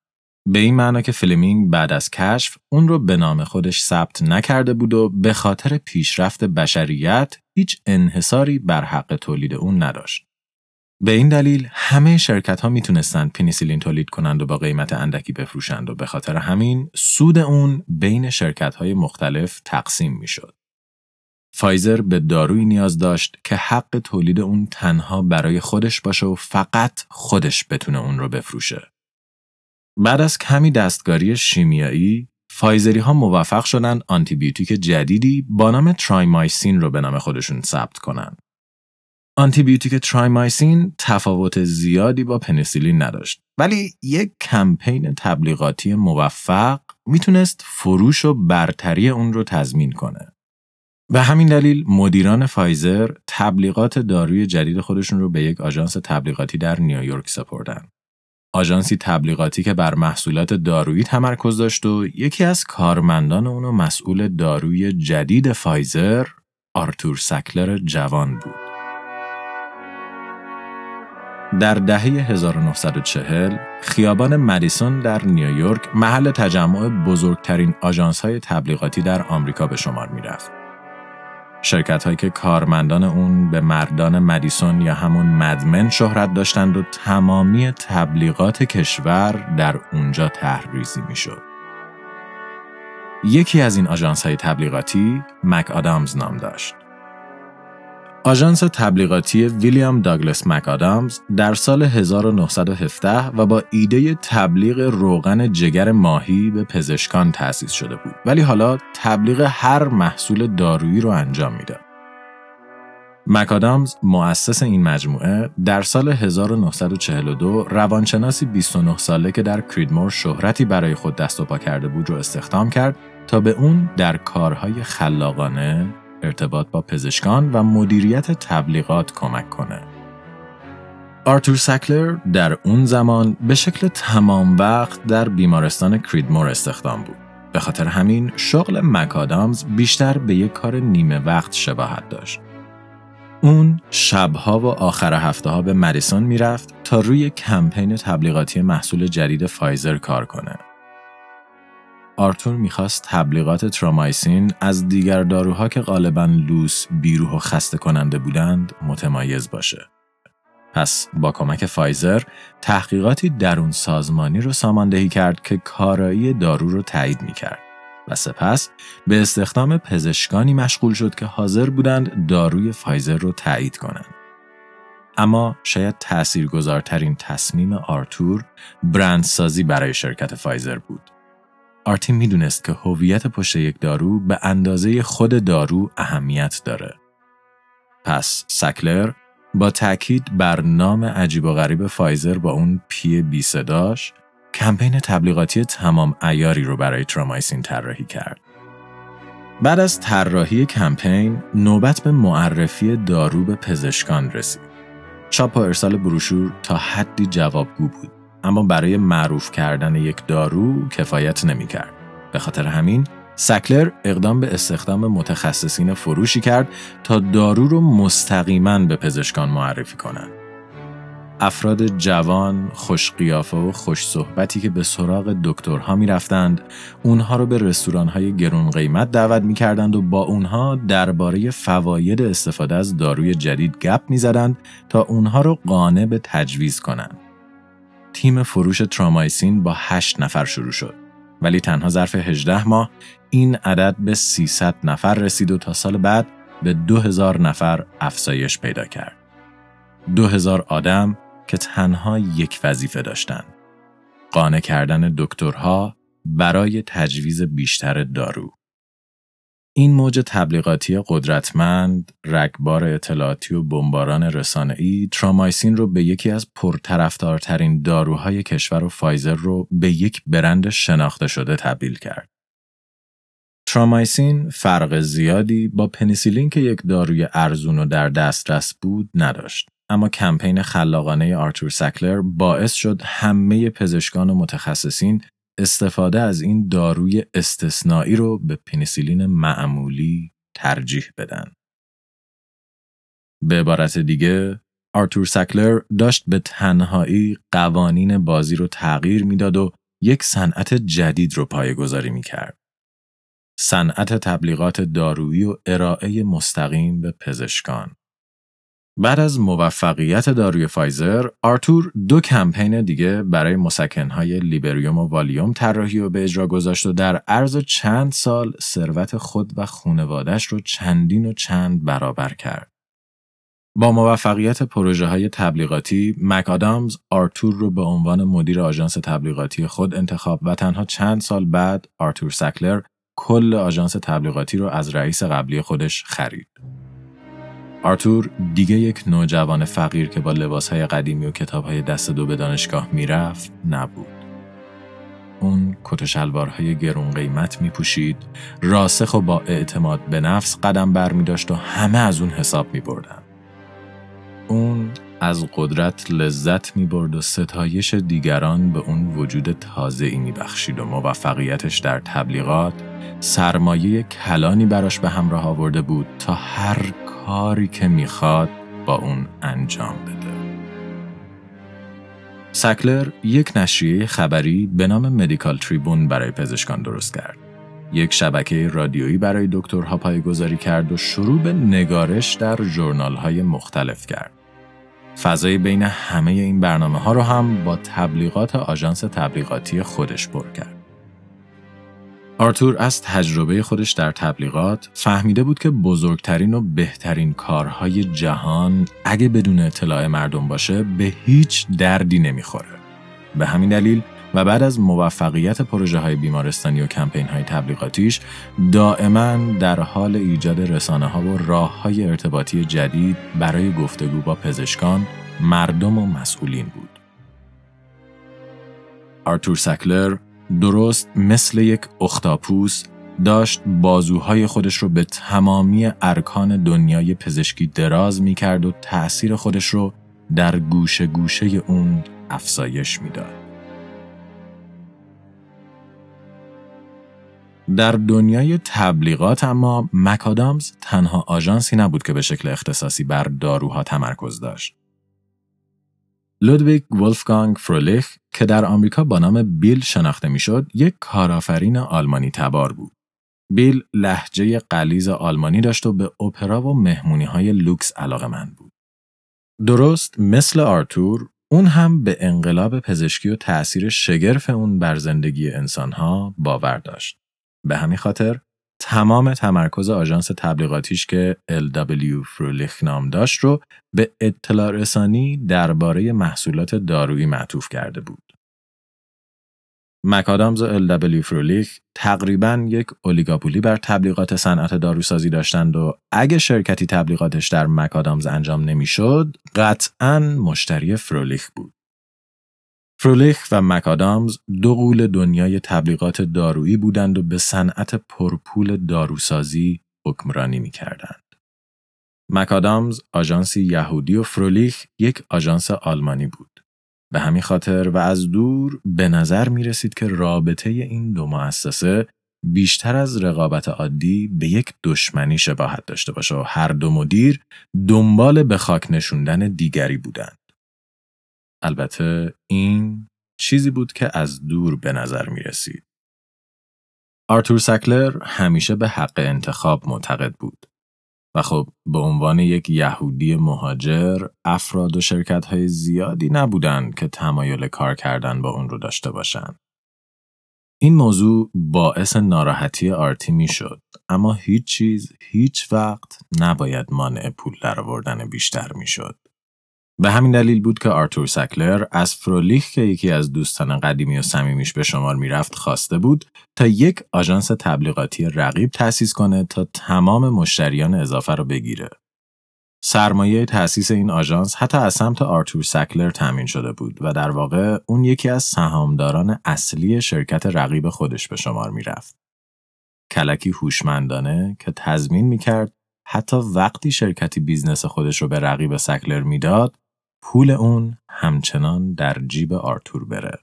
به این معنا که فلمینگ بعد از کشف اون رو به نام خودش ثبت نکرده بود و به خاطر پیشرفت بشریت هیچ انحصاری بر حق تولید اون نداشت. به این دلیل همه شرکت ها می‌تونستند پنیسیلین تولید کنند و با قیمت اندکی بفروشند و به خاطر همین سود اون بین شرکت های مختلف تقسیم می‌شد. فایزر به دارویی نیاز داشت که حق تولید اون تنها برای خودش باشه و فقط خودش بتونه اون رو بفروشه. بعد از کمی دستکاری شیمیایی، فایزری ها موفق شدن آنتیبیوتیک جدیدی با نام ترامایسین رو به نام خودشون ثبت کنند. آنتیبیوتیک ترامایسین تفاوت زیادی با پنیسیلین نداشت ولی یک کمپین تبلیغاتی موفق می‌تونست فروش و برتری اون رو تضمین کنه. به همین دلیل مدیران فایزر تبلیغات داروی جدید خودشون رو به یک آژانس تبلیغاتی در نیویورک سپردن. آژانسی تبلیغاتی که بر محصولات دارویی تمرکز داشت و یکی از کارمندان اونو مسئول داروی جدید فایزر آرتور سکلر جوان بود. در دهه 1940 خیابان مدیسون در نیویورک محل تجمع بزرگترین های تبلیغاتی در آمریکا به شمار می‌رفت. شرکت هایی که کارمندان اون به مردان مدیسون یا همون مدمن شهرت داشتند و تمامی تبلیغات کشور در اونجا تحریزی می‌شد. یکی از این آژانس های تبلیغاتی مک آدامز نام داشت. آژانس تبلیغاتی ویلیام داگلس مکادامز در سال 1917 و با ایده تبلیغ روغن جگر ماهی به پزشکان تأسیس شده بود ولی حالا تبلیغ هر محصول دارویی رو انجام می‌داد. مکادامز مؤسس این مجموعه در سال 1942 روانشناسی 29 ساله که در کریدمور شهرتی برای خود دست و پا کرده بود رو استخدام کرد تا به اون در کارهای خلاقانه ارتباط با پزشکان و مدیریت تبلیغات کمک کنه. آرتور سکلر در اون زمان به شکل تمام وقت در بیمارستان کریدمور استخدام بود. به خاطر همین شغل مکادامز بیشتر به یک کار نیمه وقت شباهت داشت. اون شبها و آخر هفته ها به مدیسون می‌رفت تا روی کمپین تبلیغاتی محصول جدید فایزر کار کنه. آرتور می‌خواست تبلیغات ترامایسین از دیگر داروها که غالبا لوس، بیروح و خسته کننده بودند متمایز باشه. پس با کمک فایزر تحقیقاتی درون سازمانی رو ساماندهی کرد که کارایی دارو رو تایید می‌کرد و سپس به استخدام پزشکانی مشغول شد که حاضر بودند داروی فایزر رو تایید کنند. اما شاید تأثیرگذارترین تصمیم آرتور برندسازی برای شرکت فایزر بود. آرتور می‌دونست که هویت پشت یک دارو به اندازه خود دارو اهمیت داره. پس سکلر با تاکید بر نام عجیب و غریب فایزر با اون P بی صداش کمپین تبلیغاتی تمام ایاری رو برای ترامایسین طراحی کرد. بعد از طراحی کمپین نوبت به معرفی دارو به پزشکان رسید. چاپ و ارسال بروشور تا حدی جوابگو بود. اما برای معروف کردن یک دارو کفایت نمی کرد. به خاطر همین سکلر اقدام به استخدام متخصصین فروشی کرد تا دارو رو مستقیما به پزشکان معرفی کنند. افراد جوان، خوش قیافه و خوش صحبتی که به سراغ دکترها می رفتند، اونها رو به رستورانهای گرون قیمت دعوت می کردند و با اونها درباره فواید استفاده از داروی جدید گپ می زدند تا اونها رو قانع به تجویز کنند. تیم فروش ترامایسین با 8 نفر شروع شد. ولی تنها ظرف 18 ماه این عدد به 300 نفر رسید و تا سال بعد به 2000 نفر افزایش پیدا کرد. 2000 آدم که تنها یک وظیفه داشتند. قانع کردن دکترها برای تجویز بیشتر دارو. این موج تبلیغاتی قدرتمند، رگبار اطلاعاتی و بمباران رسانه‌ای ترامایسین رو به یکی از پرطرفدارترین داروهای کشور و فایزر رو به یک برند شناخته شده تبدیل کرد. ترامایسین فرق زیادی با پنیسیلین که یک داروی ارزون و در دسترس بود نداشت. اما کمپین خلاقانه آرتور سکلر باعث شد همه پزشکان و متخصصین استفاده از این داروی استثنایی رو به پنیسیلین معمولی ترجیح بدن. به عبارت دیگه، آرتور سکلر داشت به تنهایی قوانین بازی رو تغییر می‌داد و یک صنعت جدید رو پایه‌گذاری می کرد. صنعت تبلیغات دارویی و ارائه مستقیم به پزشکان. بعد از موفقیت داروی فایزر، آرتور دو کمپین دیگه برای مسکنهای لیبریوم و والیوم طراحی و به اجرا گذاشت و در عرض چند سال ثروت خود و خونوادش رو چندین و چند برابر کرد. با موفقیت پروژه های تبلیغاتی، مک آدامز آرتور رو به عنوان مدیر آژانس تبلیغاتی خود انتخاب و تنها چند سال بعد آرتور سکلر کل آژانس تبلیغاتی رو از رئیس قبلی خودش خرید. آرتور دیگه یک نوجوان فقیر که با لباسهای قدیمی و کتابهای دست دو به دانشگاه می‌رفت نبود. اون کت شلوارهای گرون قیمت می پوشید، راسخ و با اعتماد به نفس قدم بر می داشت و همه از اون حساب می بردن. اون از قدرت لذت می برد و ستایش دیگران به اون وجود تازه ای می بخشید و موفقیتش در تبلیغات سرمایه کلانی براش به همراه آورده بود تا هر کاری که می‌خواد با اون انجام بده. سکلر یک نشریه خبری به نام مدیکال تریبون برای پزشکان درست کرد. یک شبکه رادیویی برای دکترها پایگذاری کرد و شروع به نگارش در ژورنال های مختلف کرد. فضای بین همه این برنامه ها رو هم با تبلیغات آژانس تبلیغاتی خودش پر کرد. آرتور از تجربه خودش در تبلیغات فهمیده بود که بزرگترین و بهترین کارهای جهان اگه بدون اطلاع مردم باشه به هیچ دردی نمی‌خوره. به همین دلیل و بعد از موفقیت پروژه های بیمارستانی و کمپین های تبلیغاتیش دائما در حال ایجاد رسانه ها و راه های ارتباطی جدید برای گفتگو با پزشکان، مردم و مسئولین بود. آرتور سکلر درست مثل یک اختاپوس داشت بازوهای خودش رو به تمامی ارکان دنیای پزشکی دراز می کرد و تأثیر خودش رو در گوشه گوشه اون افزایش می‌داد. در دنیای تبلیغات اما مکادامز تنها آژانسی نبود که به شکل اختصاصی بر داروها تمرکز داشت. لودویگ ولفگانگ فرولیخ که در آمریکا با نام بیل شناخته می‌شد، یک کارآفرین آلمانی تبار بود. بیل لهجه غلیظ آلمانی داشت و به اپرا و مهمونی های لوکس علاقه‌مند بود. درست مثل آرتور، اون هم به انقلاب پزشکی و تأثیر شگرف اون بر زندگی انسانها باور داشت. به همین خاطر تمام تمرکز آژانس تبلیغاتیش که LW فرولیخ نام داشت رو به اطلاع رسانی درباره محصولات دارویی معطوف کرده بود. مکادامز و LW فرولیخ تقریبا یک اولیگاپولی بر تبلیغات صنعت داروسازی داشتند و اگه شرکتی تبلیغاتش در مکادامز انجام نمی‌شد، قطعا مشتری فرولیخ بود. فرولیخ و مکادامز دو قول دنیای تبلیغات دارویی بودند و به صنعت پرپول داروسازی حکمرانی می کردند. مکادامز آژانسی یهودی و فرولیخ یک آژانس آلمانی بود. به همین خاطر و از دور به نظر می رسید که رابطه این دو مؤسسه بیشتر از رقابت عادی به یک دشمنی شباهت داشته باشه و هر دو مدیر دنبال به خاک نشوندن دیگری بودند. البته این چیزی بود که از دور به نظر می رسید. آرتور سکلر همیشه به حق انتخاب معتقد بود و خب به عنوان یک یهودی مهاجر افراد و شرکت های زیادی نبودند که تمایل کار کردن با اون رو داشته باشند. این موضوع باعث ناراحتی آرتی می شد اما هیچ چیز هیچ وقت نباید مانع پول درآوردن بیشتر می شد. به همین دلیل بود که آرتور سکلر از فرولیخ که یکی از دوستان قدیمی و صمیمیش به شمار می‌رفت خواسته بود تا یک آژانس تبلیغاتی رقیب تأسیس کنه تا تمام مشتریان اضافه را بگیره. سرمایه تأسیس این آژانس حتی از سمت آرتور سکلر تامین شده بود و در واقع اون یکی از سهامداران اصلی شرکت رقیب خودش به شمار می‌رفت. کلکی هوشمندانه که تضمین می‌کرد حتی وقتی شرکتی business خودش رو به رقیب سکلر می‌داد پول اون همچنان در جیب آرتور بره.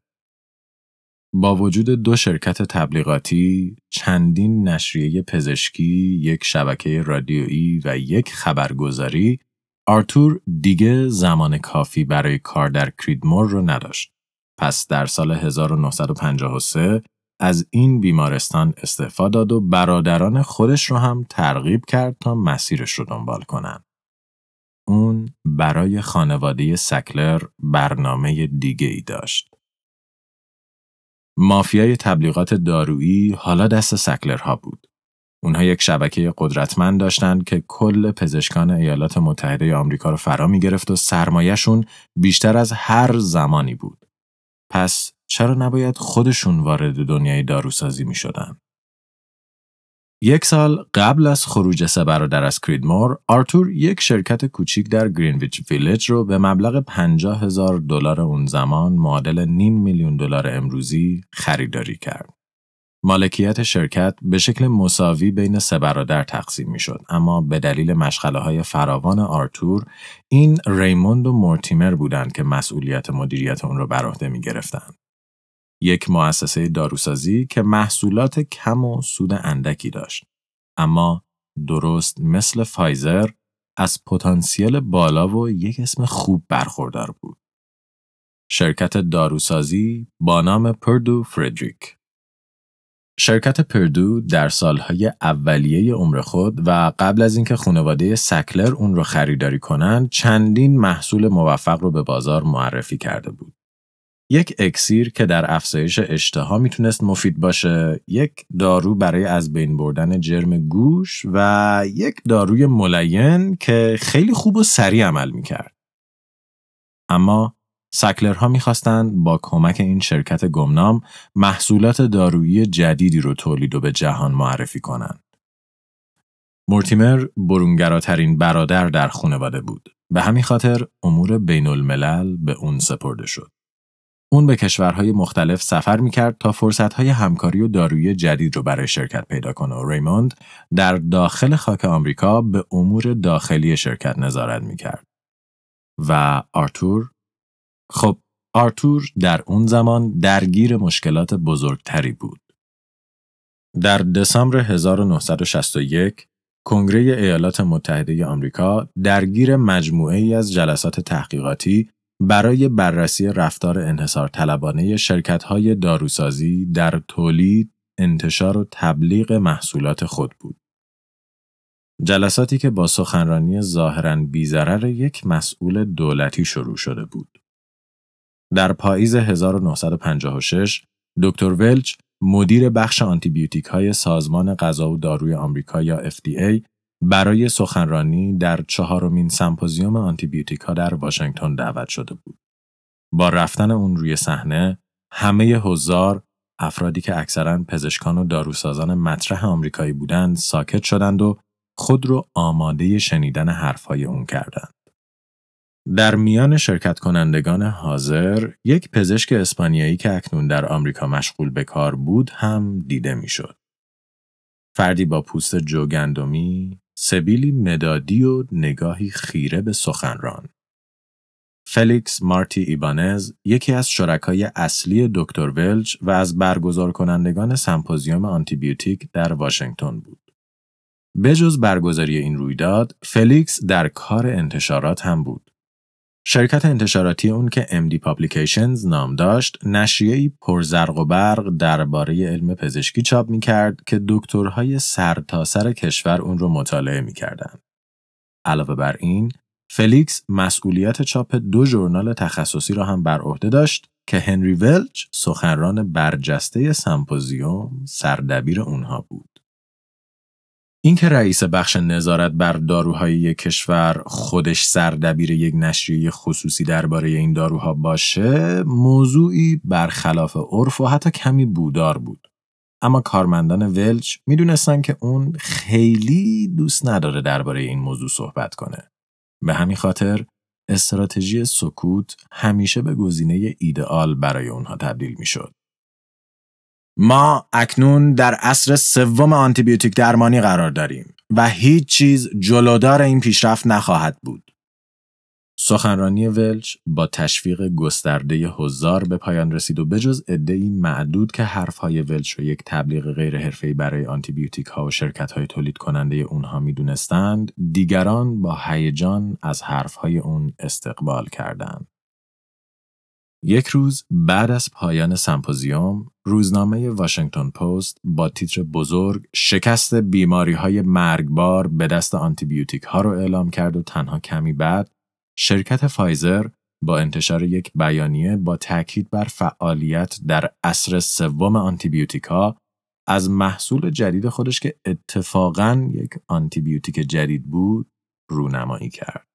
با وجود دو شرکت تبلیغاتی، چندین نشریه پزشکی، یک شبکه رادیویی و یک خبرگزاری، آرتور دیگه زمان کافی برای کار در کریدمور رو نداشت. پس در سال 1953 از این بیمارستان استعفا داد و برادران خودش رو هم ترغیب کرد تا مسیرش رو دنبال کنند. اون برای خانواده سکلر برنامه دیگه ای داشت. مافیای تبلیغات دارویی حالا دست سکلرها بود. اونها یک شبکه قدرتمند داشتند که کل پزشکان ایالات متحده آمریکا رو فرا می گرفت و سرمایهشون بیشتر از هر زمانی بود. پس چرا نباید خودشون وارد دنیای داروسازی می شدن؟ یک سال قبل از خروج سه برادر از کریدمور، آرتور یک شرکت کوچیک در گرینویچ ویلج رو به مبلغ 50 هزار دلار اون زمان معادل نیم میلیون دلار امروزی خریداری کرد. مالکیت شرکت به شکل مساوی بین سه برادر تقسیم می شد اما به دلیل مشغله های فراوان آرتور این ریموند و مورتیمر بودند که مسئولیت مدیریت اون را بر عهده می گرفتند. یک مؤسسه داروسازی که محصولات کم و سود اندکی داشت. اما درست مثل فایزر از پتانسیل بالا و یک اسم خوب برخوردار بود. شرکت داروسازی با نام پردو فردریک شرکت پردو در سالهای اولیه عمر خود و قبل از اینکه خانواده سکلر اون رو خریداری کنند چندین محصول موفق رو به بازار معرفی کرده بود. یک اکسیر که در افزایش اشتها می‌تونست مفید باشه، یک دارو برای از بین بردن جرم گوش و یک داروی ملین که خیلی خوب و سریع عمل می‌کرد. اما سکلرها می‌خواستند با کمک این شرکت گمنام محصولات دارویی جدیدی رو تولید و به جهان معرفی کنند. مورتیمر برونگراترین برادر در خانواده بود. به همین خاطر امور بین الملل به اون سپرده شد. اون به کشورهای مختلف سفر می‌کرد تا فرصتهای همکاری و دارویی جدید رو برای شرکت پیدا کنه و ریموند در داخل خاک آمریکا به امور داخلی شرکت نظارت می‌کرد. و آرتور خب آرتور در اون زمان درگیر مشکلات بزرگتری بود. در دسامبر 1961 کنگره ایالات متحده آمریکا درگیر مجموعه ای از جلسات تحقیقاتی برای بررسی رفتار انحصار طلبانه شرکت های داروسازی در تولید، انتشار و تبلیغ محصولات خود بود. جلساتی که با سخنرانی ظاهرا بیزرر یک مسئول دولتی شروع شده بود. در پاییز 1956 دکتر ولچ مدیر بخش آنتیبیوتیک های سازمان غذا و داروی آمریکا یا FDA برای سخنرانی در چهارمین سمپوزیوم آنتیبیوتیک ها در واشنگتن دعوت شده بود. با رفتن اون روی صحنه همه هزار افرادی که اکثرا پزشکان و داروسازان مطرح آمریکایی بودند ساکت شدند و خود رو آماده شنیدن حرفهای اون کردند. در میان شرکت کنندگان حاضر یک پزشک اسپانیایی که اکنون در آمریکا مشغول به کار بود هم دیده می‌شد. فردی با پوست جوگندمی، سبیلی مدادی و نگاهی خیره به سخنران. فلیکس مارتی ایبانز یکی از شرکای اصلی دکتر ولچ و از برگزار کنندگان سمپوزیوم آنتیبیوتیک در واشنگتن بود. بجز برگزاری این رویداد، فلیکس در کار انتشارات هم بود. شرکت انتشاراتی اون که MD Publications نام داشت، نشریه‌ای پرزرق و برق درباره علم پزشکی چاپ می‌کرد که دکترهای سرتاسر سر کشور اون رو مطالعه می‌کردند. علاوه بر این، فلیکس مسئولیت چاپ دو ژورنال تخصصی را هم بر عهده داشت که هنری ولچ سخنران برجسته سمپوزیوم سردبیر اونها بود. اینکه رئیس بخش نظارت بر داروهای یک کشور خودش سردبیر یک نشریه خصوصی درباره این داروها باشه موضوعی برخلاف عرف و حتی کمی بودار بود. اما کارمندان ولچ می‌دونستن که اون خیلی دوست نداره درباره این موضوع صحبت کنه. به همین خاطر استراتژی سکوت همیشه به گزینه ایدئال برای اونها تبدیل می‌شد. ما اکنون در عصر سوم آنتیبیوتیک درمانی قرار داریم و هیچ چیز جلودار این پیشرفت نخواهد بود. سخنرانی ولچ با تشویق گسترده هزار به پایان رسید و بجز عدهای معدود که حرفهای ولچ رو یک تبلیغ غیر برای آنتیبیوتیک ها و شرکت های تولید کننده اونها می‌دونستند، دیگران با هیجان از حرفهای اون استقبال کردند. یک روز بعد از پایان سمپوزیوم روزنامه واشنگتن پست با تیتر بزرگ شکست بیماری های مرگبار به دست آنتیبیوتیک ها رو اعلام کرد و تنها کمی بعد شرکت فایزر با انتشار یک بیانیه با تاکید بر فعالیت در عصر سوم آنتیبیوتیک ها از محصول جدید خودش که اتفاقاً یک آنتیبیوتیک جدید بود رونمایی کرد.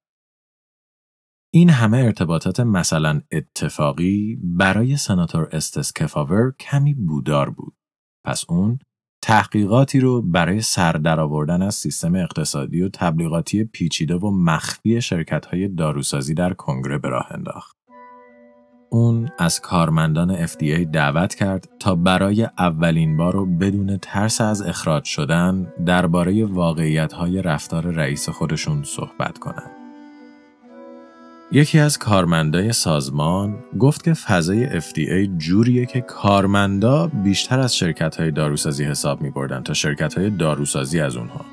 این همه ارتباطات مثلا اتفاقی برای سناتور استس کفاور کمی بودار بود. پس اون تحقیقاتی رو برای سر درآوردن از سیستم اقتصادی و تبلیغاتی پیچیده و مخفی شرکت‌های داروسازی در کنگره به راه انداخت. اون از کارمندان FDA دعوت کرد تا برای اولین بار و بدون ترس از اخراج شدن درباره واقعیت‌های رفتار رئیس خودشون صحبت کنند. یکی از کارمندای سازمان گفت که فضای FDA جوریه که کارمندا بیشتر از شرکت های داروسازی حساب می بردن تا شرکت های داروسازی از اونها.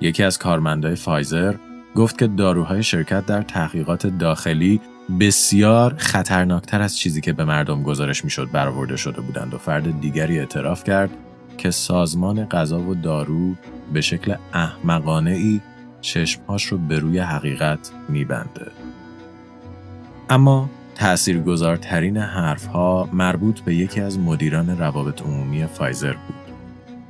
یکی از کارمندای فایزر گفت که داروهای شرکت در تحقیقات داخلی بسیار خطرناکتر از چیزی که به مردم گزارش می‌شد برآورده شده بودند و فرد دیگری اعتراف کرد که سازمان غذا و دارو به شکل احمقانه ای چشمهاش رو به روی حقیقت میبنده. اما تأثیرگذارترین حرفها مربوط به یکی از مدیران روابط عمومی فایزر بود.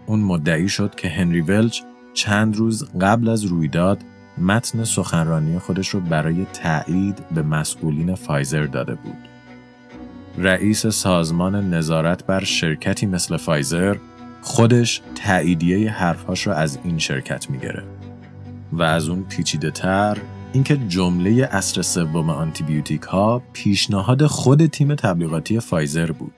اون مدعی شد که هنری ولچ چند روز قبل از رویداد متن سخنرانی خودش رو برای تایید به مسئولین فایزر داده بود. رئیس سازمان نظارت بر شرکتی مثل فایزر خودش تاییدیه حرفهاش رو از این شرکت می‌گیره. و از اون پیچیده تر اینکه جمله عصر سوم آنتیبیوتیک ها پیشنهاد خود تیم تبلیغاتی فایزر بود.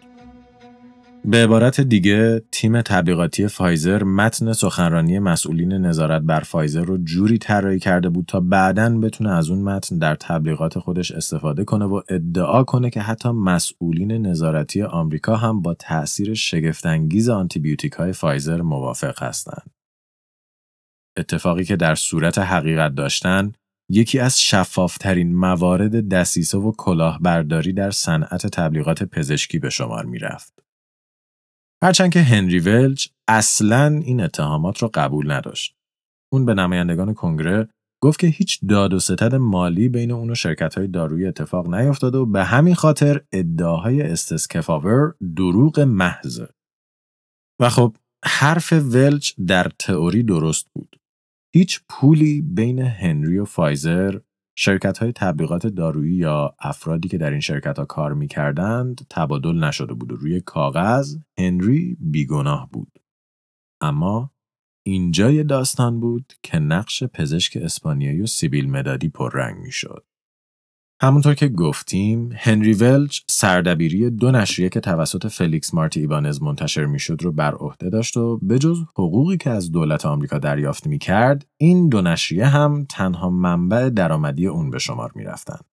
به عبارت دیگه تیم تبلیغاتی فایزر متن سخنرانی مسئولین نظارت بر فایزر رو جوری طراحی کرده بود تا بعدا بتونه از اون متن در تبلیغات خودش استفاده کنه و ادعا کنه که حتی مسئولین نظارتی آمریکا هم با تأثیر شگفتانگیز آنتیبیوتیک های فایزر موافق هستند. اتفاقی که در صورت حقیقت داشتن یکی از شفافترین موارد دسیسه و کلاهبرداری در صنعت تبلیغات پزشکی به شمار می رفت. هرچند که هنری ولچ اصلا این اتهامات را قبول نداشت. اون به نمایندگان کنگره گفت که هیچ داد و ستد مالی بین اون و شرکت های دارویی اتفاق نیفتاده و به همین خاطر ادعاهای استسکفاور دروغ محض. و خب حرف ولچ در تئوری درست بود. هیچ پولی بین هنری و فایزر شرکت های تبلیغات دارویی یا افرادی که در این شرکت ها کار می کردند تبادل نشده بود و روی کاغذ هنری بیگناه بود. اما اینجای داستان بود که نقش پزشک اسپانیایی و سیبیل مدادی پررنگ می شد. همونطور که گفتیم هنری ولچ سردبیری دو نشریه که توسط فلیکس مارتی ایبانز منتشر می‌شد رو بر عهده داشت و بجز حقوقی که از دولت آمریکا دریافت می‌کرد این دو نشریه هم تنها منبع درآمدی اون به شمار می‌رفتند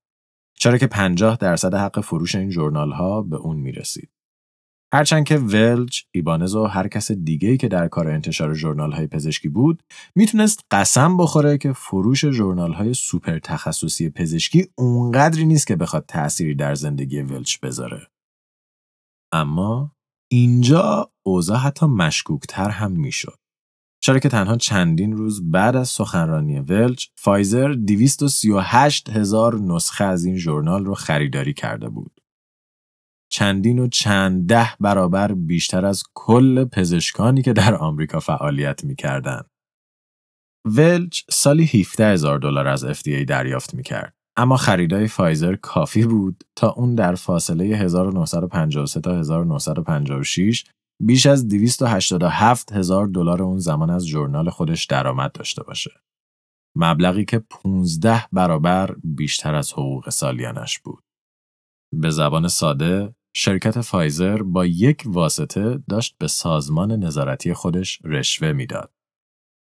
چرا که 50 درصد حق فروش این جورنال ها به اون می‌رسید. هرچند که ولج، ایبانز و هر کس دیگه‌ای که در کار انتشار جورنال های پزشکی بود می‌تونست قسم بخوره که فروش جورنال های سوپر تخصصی پزشکی اونقدری نیست که بخواد تأثیری در زندگی ولچ بذاره. اما اینجا اوضاع حتی مشکوکتر هم می‌شد. چرا که تنها چندین روز بعد از سخنرانی ولچ فایزر 238 هزار نسخه از این ژورنال رو خریداری کرده بود. چندین و چند ده برابر بیشتر از کل پزشکانی که در آمریکا فعالیت می‌کردند. ولچ سالی 17 هزار دلار از FDA دریافت می‌کرد. اما خریدای فایزر کافی بود تا اون در فاصله 1953 تا 1956 بیش از 287 هزار دلار اون زمان از ژورنال خودش درآمد داشته باشه. مبلغی که 15 برابر بیشتر از حقوق سالیانش بود. به زبان ساده، شرکت فایزر با یک واسطه داشت به سازمان نظارتی خودش رشوه می‌داد.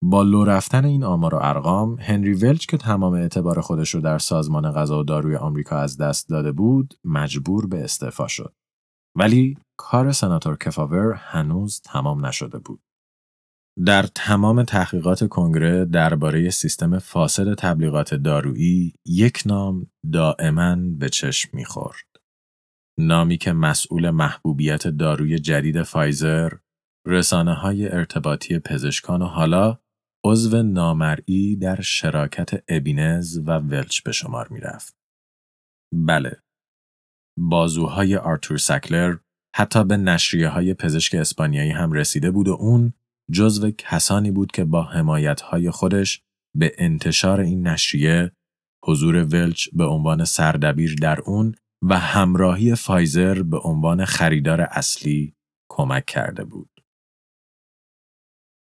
با لو رفتن این آمار و ارقام، هنری ولچ که تمام اعتبار خودش رو در سازمان غذا و داروی آمریکا از دست داده بود، مجبور به استعفا شد. ولی کار سناتور کفاور هنوز تمام نشده بود. در تمام تحقیقات کنگره درباره سیستم فاسد تبلیغات دارویی یک نام دائما به چشم می‌خورد. نامی که مسئول محبوبیت داروی جدید فایزر، رسانه های ارتباطی پزشکان و حالا عضو نامرئی در شراکت ابینز و ولچ به شمار می رفت. بله. بازوهای آرتور سکلر حتی به نشریه های پزشک اسپانیایی هم رسیده بود و اون جزو کسانی بود که با حمایت های خودش به انتشار این نشریه حضور ولچ به عنوان سردبیر در اون و همراهی فایزر به عنوان خریدار اصلی کمک کرده بود.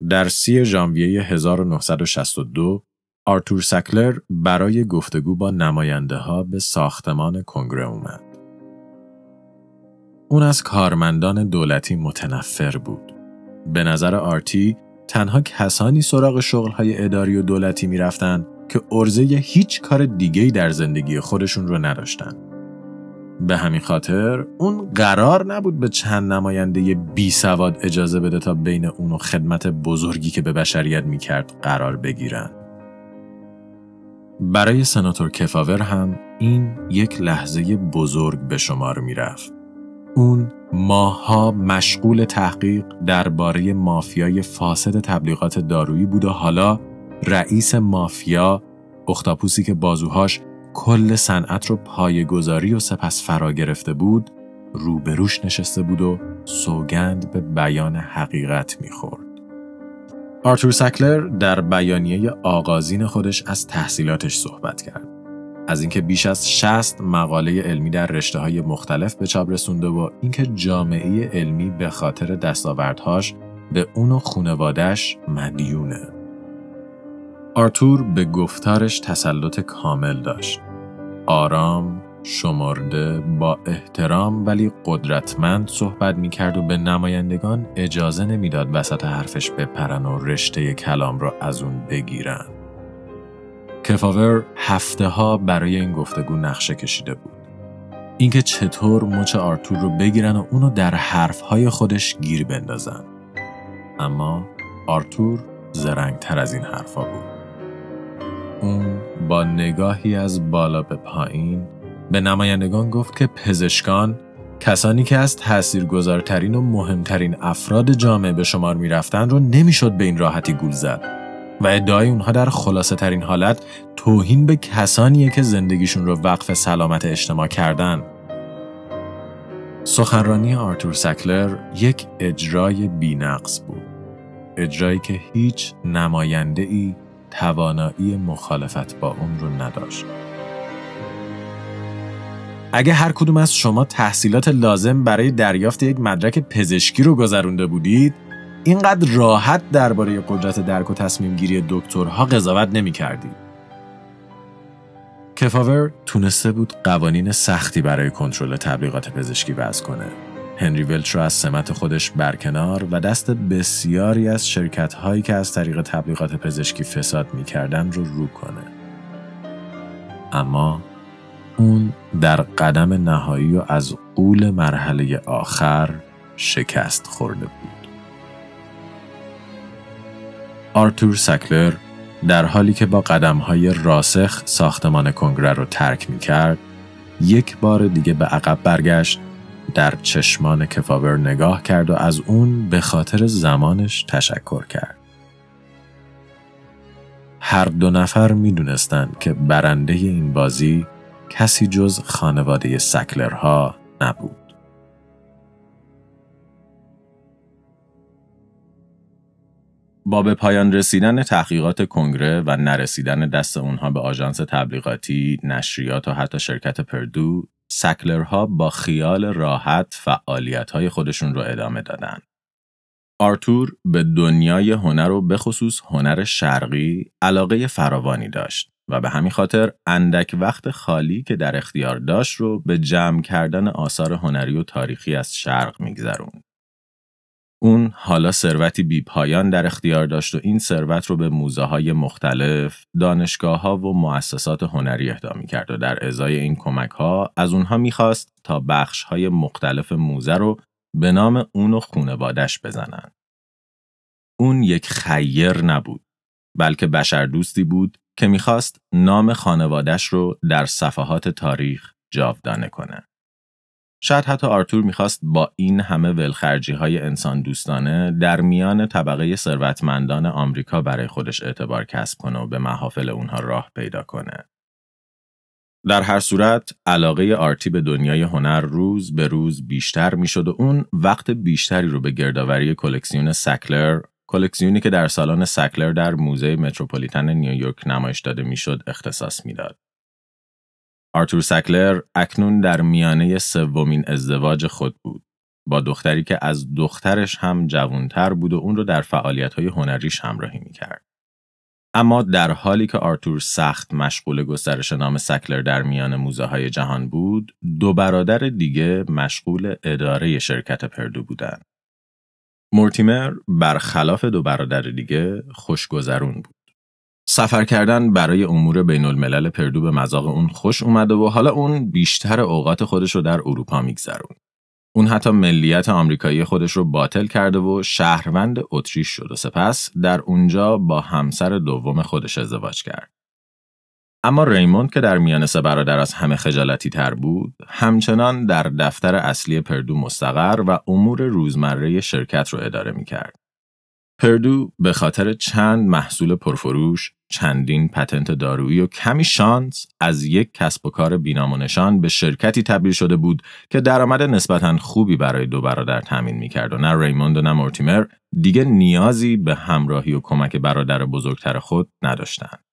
در سی ژانویه 1962 آرتور سکلر برای گفتگو با نماینده ها به ساختمان کنگره اومد. اون از کارمندان دولتی متنفر بود. به نظر آرتی تنها کسانی سراغ شغلهای اداری و دولتی می‌رفتن که ارزه هیچ کار دیگهی در زندگی خودشون رو نداشتن. به همین خاطر اون قرار نبود به چند نماینده بی سواد اجازه بده تا بین اون و خدمت بزرگی که به بشریت می‌کرد قرار بگیرن. برای سناتور کفاور هم این یک لحظه بزرگ به شمار می‌رفت. اون ماها مشغول تحقیق درباره مافیای فاسد تبلیغات دارویی بود و حالا رئیس مافیا اختاپوسی که بازوهاش کل صنعت رو پایگذاری و سپس فرا گرفته بود روبروش نشسته بود و سوگند به بیان حقیقت می‌خورد. آرتور سکلر در بیانیه آغازین خودش از تحصیلاتش صحبت کرد. از اینکه بیش از 60 مقاله علمی در رشته های مختلف به چاپ رسونده و اینکه جامعه علمی به خاطر دستاوردهاش به اون و خونوادش مدیونه. آرتور به گفتارش تسلط کامل داشت. آرام، شمرده، با احترام ولی قدرتمند صحبت می کرد و به نمایندگان اجازه نمی‌داد وسط حرفش بپرن و رشته کلام را از اون بگیرن. کفاور هفته ها برای این گفتگو نقشه کشیده بود. اینکه چطور مچ آرتور رو بگیرن و اونو در حرفهای خودش گیر بندازن. اما آرتور زرنگتر از این حرفها بود. اون با نگاهی از بالا به پایین به نمایندگان گفت که پزشکان کسانی که از تاثیرگذارترین و مهمترین افراد جامعه به شمار می رفتن رو نمی‌شد به این راحتی گول زد و ادعای اونها در خلاصه ترین حالت توهین به کسانیه که زندگیشون رو وقف سلامت اجتماع کردن. سخنرانی آرتور سکلر یک اجرای بینقص بود. اجرایی که هیچ نماینده ای توانایی مخالفت با اون رو نداشت. اگه هر کدوم از شما تحصیلات لازم برای دریافت یک مدرک پزشکی رو گذرونده بودید، اینقدر راحت درباره قدرت درک و تصمیم گیری دکترها قضاوت نمی کردید. کفاور تونسته بود قوانین سختی برای کنترل تبلیغات پزشکی وضع کنه هنری ولچ را از سمت خودش برکنار و دست بسیاری از شرکت هایی که از طریق تبلیغات پزشکی فساد می‌کردن رو رو کنه. اما اون در قدم نهایی و از قول مرحله آخر شکست خورده بود. آرتور سکلر در حالی که با قدمهای راسخ ساختمان کنگره رو ترک می کرد، یک بار دیگه به عقب برگشت در چشمان کفاور نگاه کرد و از اون به خاطر زمانش تشکر کرد. هر دو نفر می دونستند که برنده این بازی کسی جز خانواده سکلرها نبود. با به پایان رسیدن تحقیقات کنگره و نرسیدن دست اونها به آژانس تبلیغاتی، نشریات و حتی شرکت پردو، سکلرها با خیال راحت فعالیت‌های خودشون رو ادامه دادن. آرتور به دنیای هنر و به خصوص هنر شرقی علاقه فراوانی داشت و به همین خاطر اندک وقت خالی که در اختیار داشت رو به جمع کردن آثار هنری و تاریخی از شرق میگذرون. اون حالا ثروتی بی پایان در اختیار داشت و این ثروت رو به موزه های مختلف، دانشگاه ها و مؤسسات هنری اهدا کرد و در ازای این کمک ها از اونها می‌خواست تا بخش های مختلف موزه رو به نام اون و خونوادش بزنن. اون یک خیر نبود بلکه بشر دوستی بود که می‌خواست نام خانوادش رو در صفحات تاریخ جاودانه کنه. شاید حتی آرتور می‌خواست با این همه ولخرجی های انسان دوستانه در میان طبقه ثروتمندان آمریکا برای خودش اعتبار کسب کنه و به محافل اونها راه پیدا کنه. در هر صورت علاقه آرتی به دنیای هنر روز به روز بیشتر می‌شد و اون وقت بیشتری رو به گردآوری کلکسیون سکلر کلکسیونی که در سالن سکلر در موزه متروپولیتن نیویورک نمایش داده می‌شد اختصاص می‌داد. آرتور سکلر اکنون در میانه سومین ازدواج خود بود با دختری که از دخترش هم جوانتر بود و اون رو در فعالیت‌های هنریش همراهی می‌کرد. اما در حالی که آرتور سخت مشغول گسترش نام سکلر در میان موزه های جهان بود، دو برادر دیگه مشغول اداره شرکت پردو بودند. مورتیمر برخلاف دو برادر دیگه خوشگذرون بود. سفر کردن برای امور بین الملل پردو به مذاق اون خوش اومده و حالا اون بیشتر اوقات خودش رو در اروپا میگذرون. اون حتی ملیت آمریکایی خودش رو باطل کرده و شهروند اتریش شد و سپس در اونجا با همسر دوم خودش ازدواج کرد. اما ریموند که در میان سه برادر از همه خجالتی تر بود، همچنان در دفتر اصلی پردو مستقر و امور روزمره شرکت رو اداره می کرد. پردو به خاطر چند محصول پرفروش، چندین پتنت دارویی و کمی شانس از یک کسب و کار بینامونشان به شرکتی تبدیل شده بود که درآمد نسبتا خوبی برای دو برادر تامین می‌کرد و نه ریموند و نه مورتیمر دیگه نیازی به همراهی و کمک برادر بزرگتر خود نداشتند.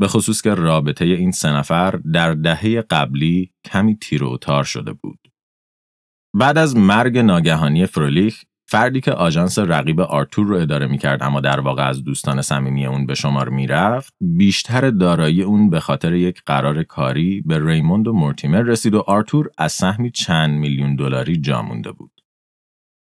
به خصوص که رابطه این سه نفر در دهه قبلی کمی تیر و تار شده بود. بعد از مرگ ناگهانی فرولیخ فردی که آژانس رقیب آرتور رو اداره می‌کرد اما در واقع از دوستان صمیمی اون به شمار می‌رفت بیشتر دارایی اون به خاطر یک قرار کاری به ریموند و مورتیمر رسید و آرتور از سهمی چند میلیون دلاری جا مونده بود.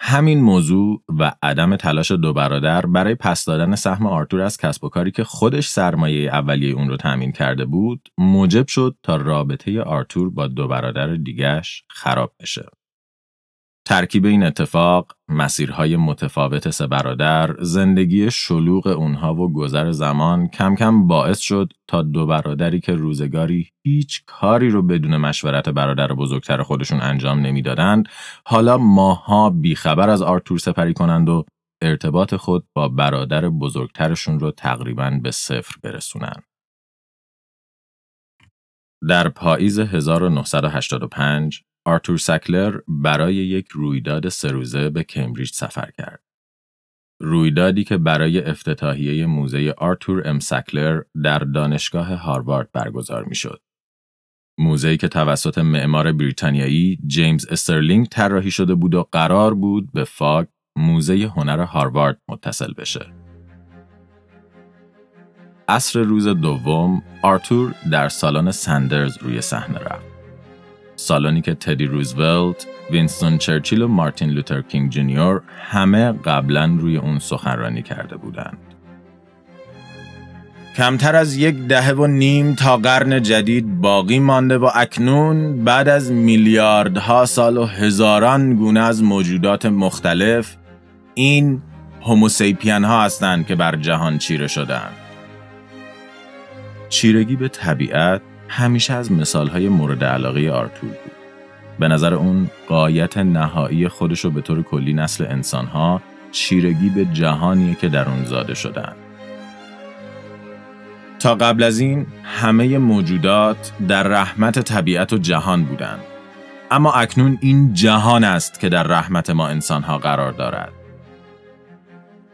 همین موضوع و عدم تلاش دو برادر برای پس دادن سهم آرتور از کسب و کاری که خودش سرمایه اولیه اون رو تأمین کرده بود موجب شد تا رابطه آرتور با دو برادر دیگش خراب بشه. ترکیب این اتفاق، مسیرهای متفاوت سه برادر، زندگی شلوغ اونها و گذر زمان کم کم باعث شد تا دو برادری که روزگاری هیچ کاری رو بدون مشورت برادر بزرگتر خودشون انجام نمی‌دادند، حالا ماها بیخبر از آرتور سپری کنند و ارتباط خود با برادر بزرگترشون رو تقریبا به صفر برسونند. در پاییز 1985 آرتور سکلر برای یک رویداد سه روزه به کمبریج سفر کرد. رویدادی که برای افتتاحیه موزه آرتور ام سکلر در دانشگاه هاروارد برگزار می شد. موزه‌ای که توسط معمار بریتانیایی جیمز استرلینگ طراحی شده بود و قرار بود به فاگ موزه هنر هاروارد متصل بشه. عصر روز دوم آرتور در سالن سندرز روی صحنه رفت. سالنی که تدی روزولت، وینستون چرچیل و مارتین لوتر کینگ جونیور همه قبلا روی اون سخنرانی کرده بودند. کمتر از یک دهه و نیم تا قرن جدید باقی مانده و اکنون بعد از میلیاردها سال و هزاران گونه از موجودات مختلف این هوموسیپین ها هستند که بر جهان چیره شدند. چیرگی به طبیعت همیشه از مثال های مورد علاقه آرتور بود. به نظر اون قایت نهایی خودشو به طور کلی نسل انسان ها چیرگی به جهانیه که در اون زاده شدن. تا قبل از این همه موجودات در رحمت طبیعت و جهان بودند. اما اکنون این جهان است که در رحمت ما انسانها قرار دارد.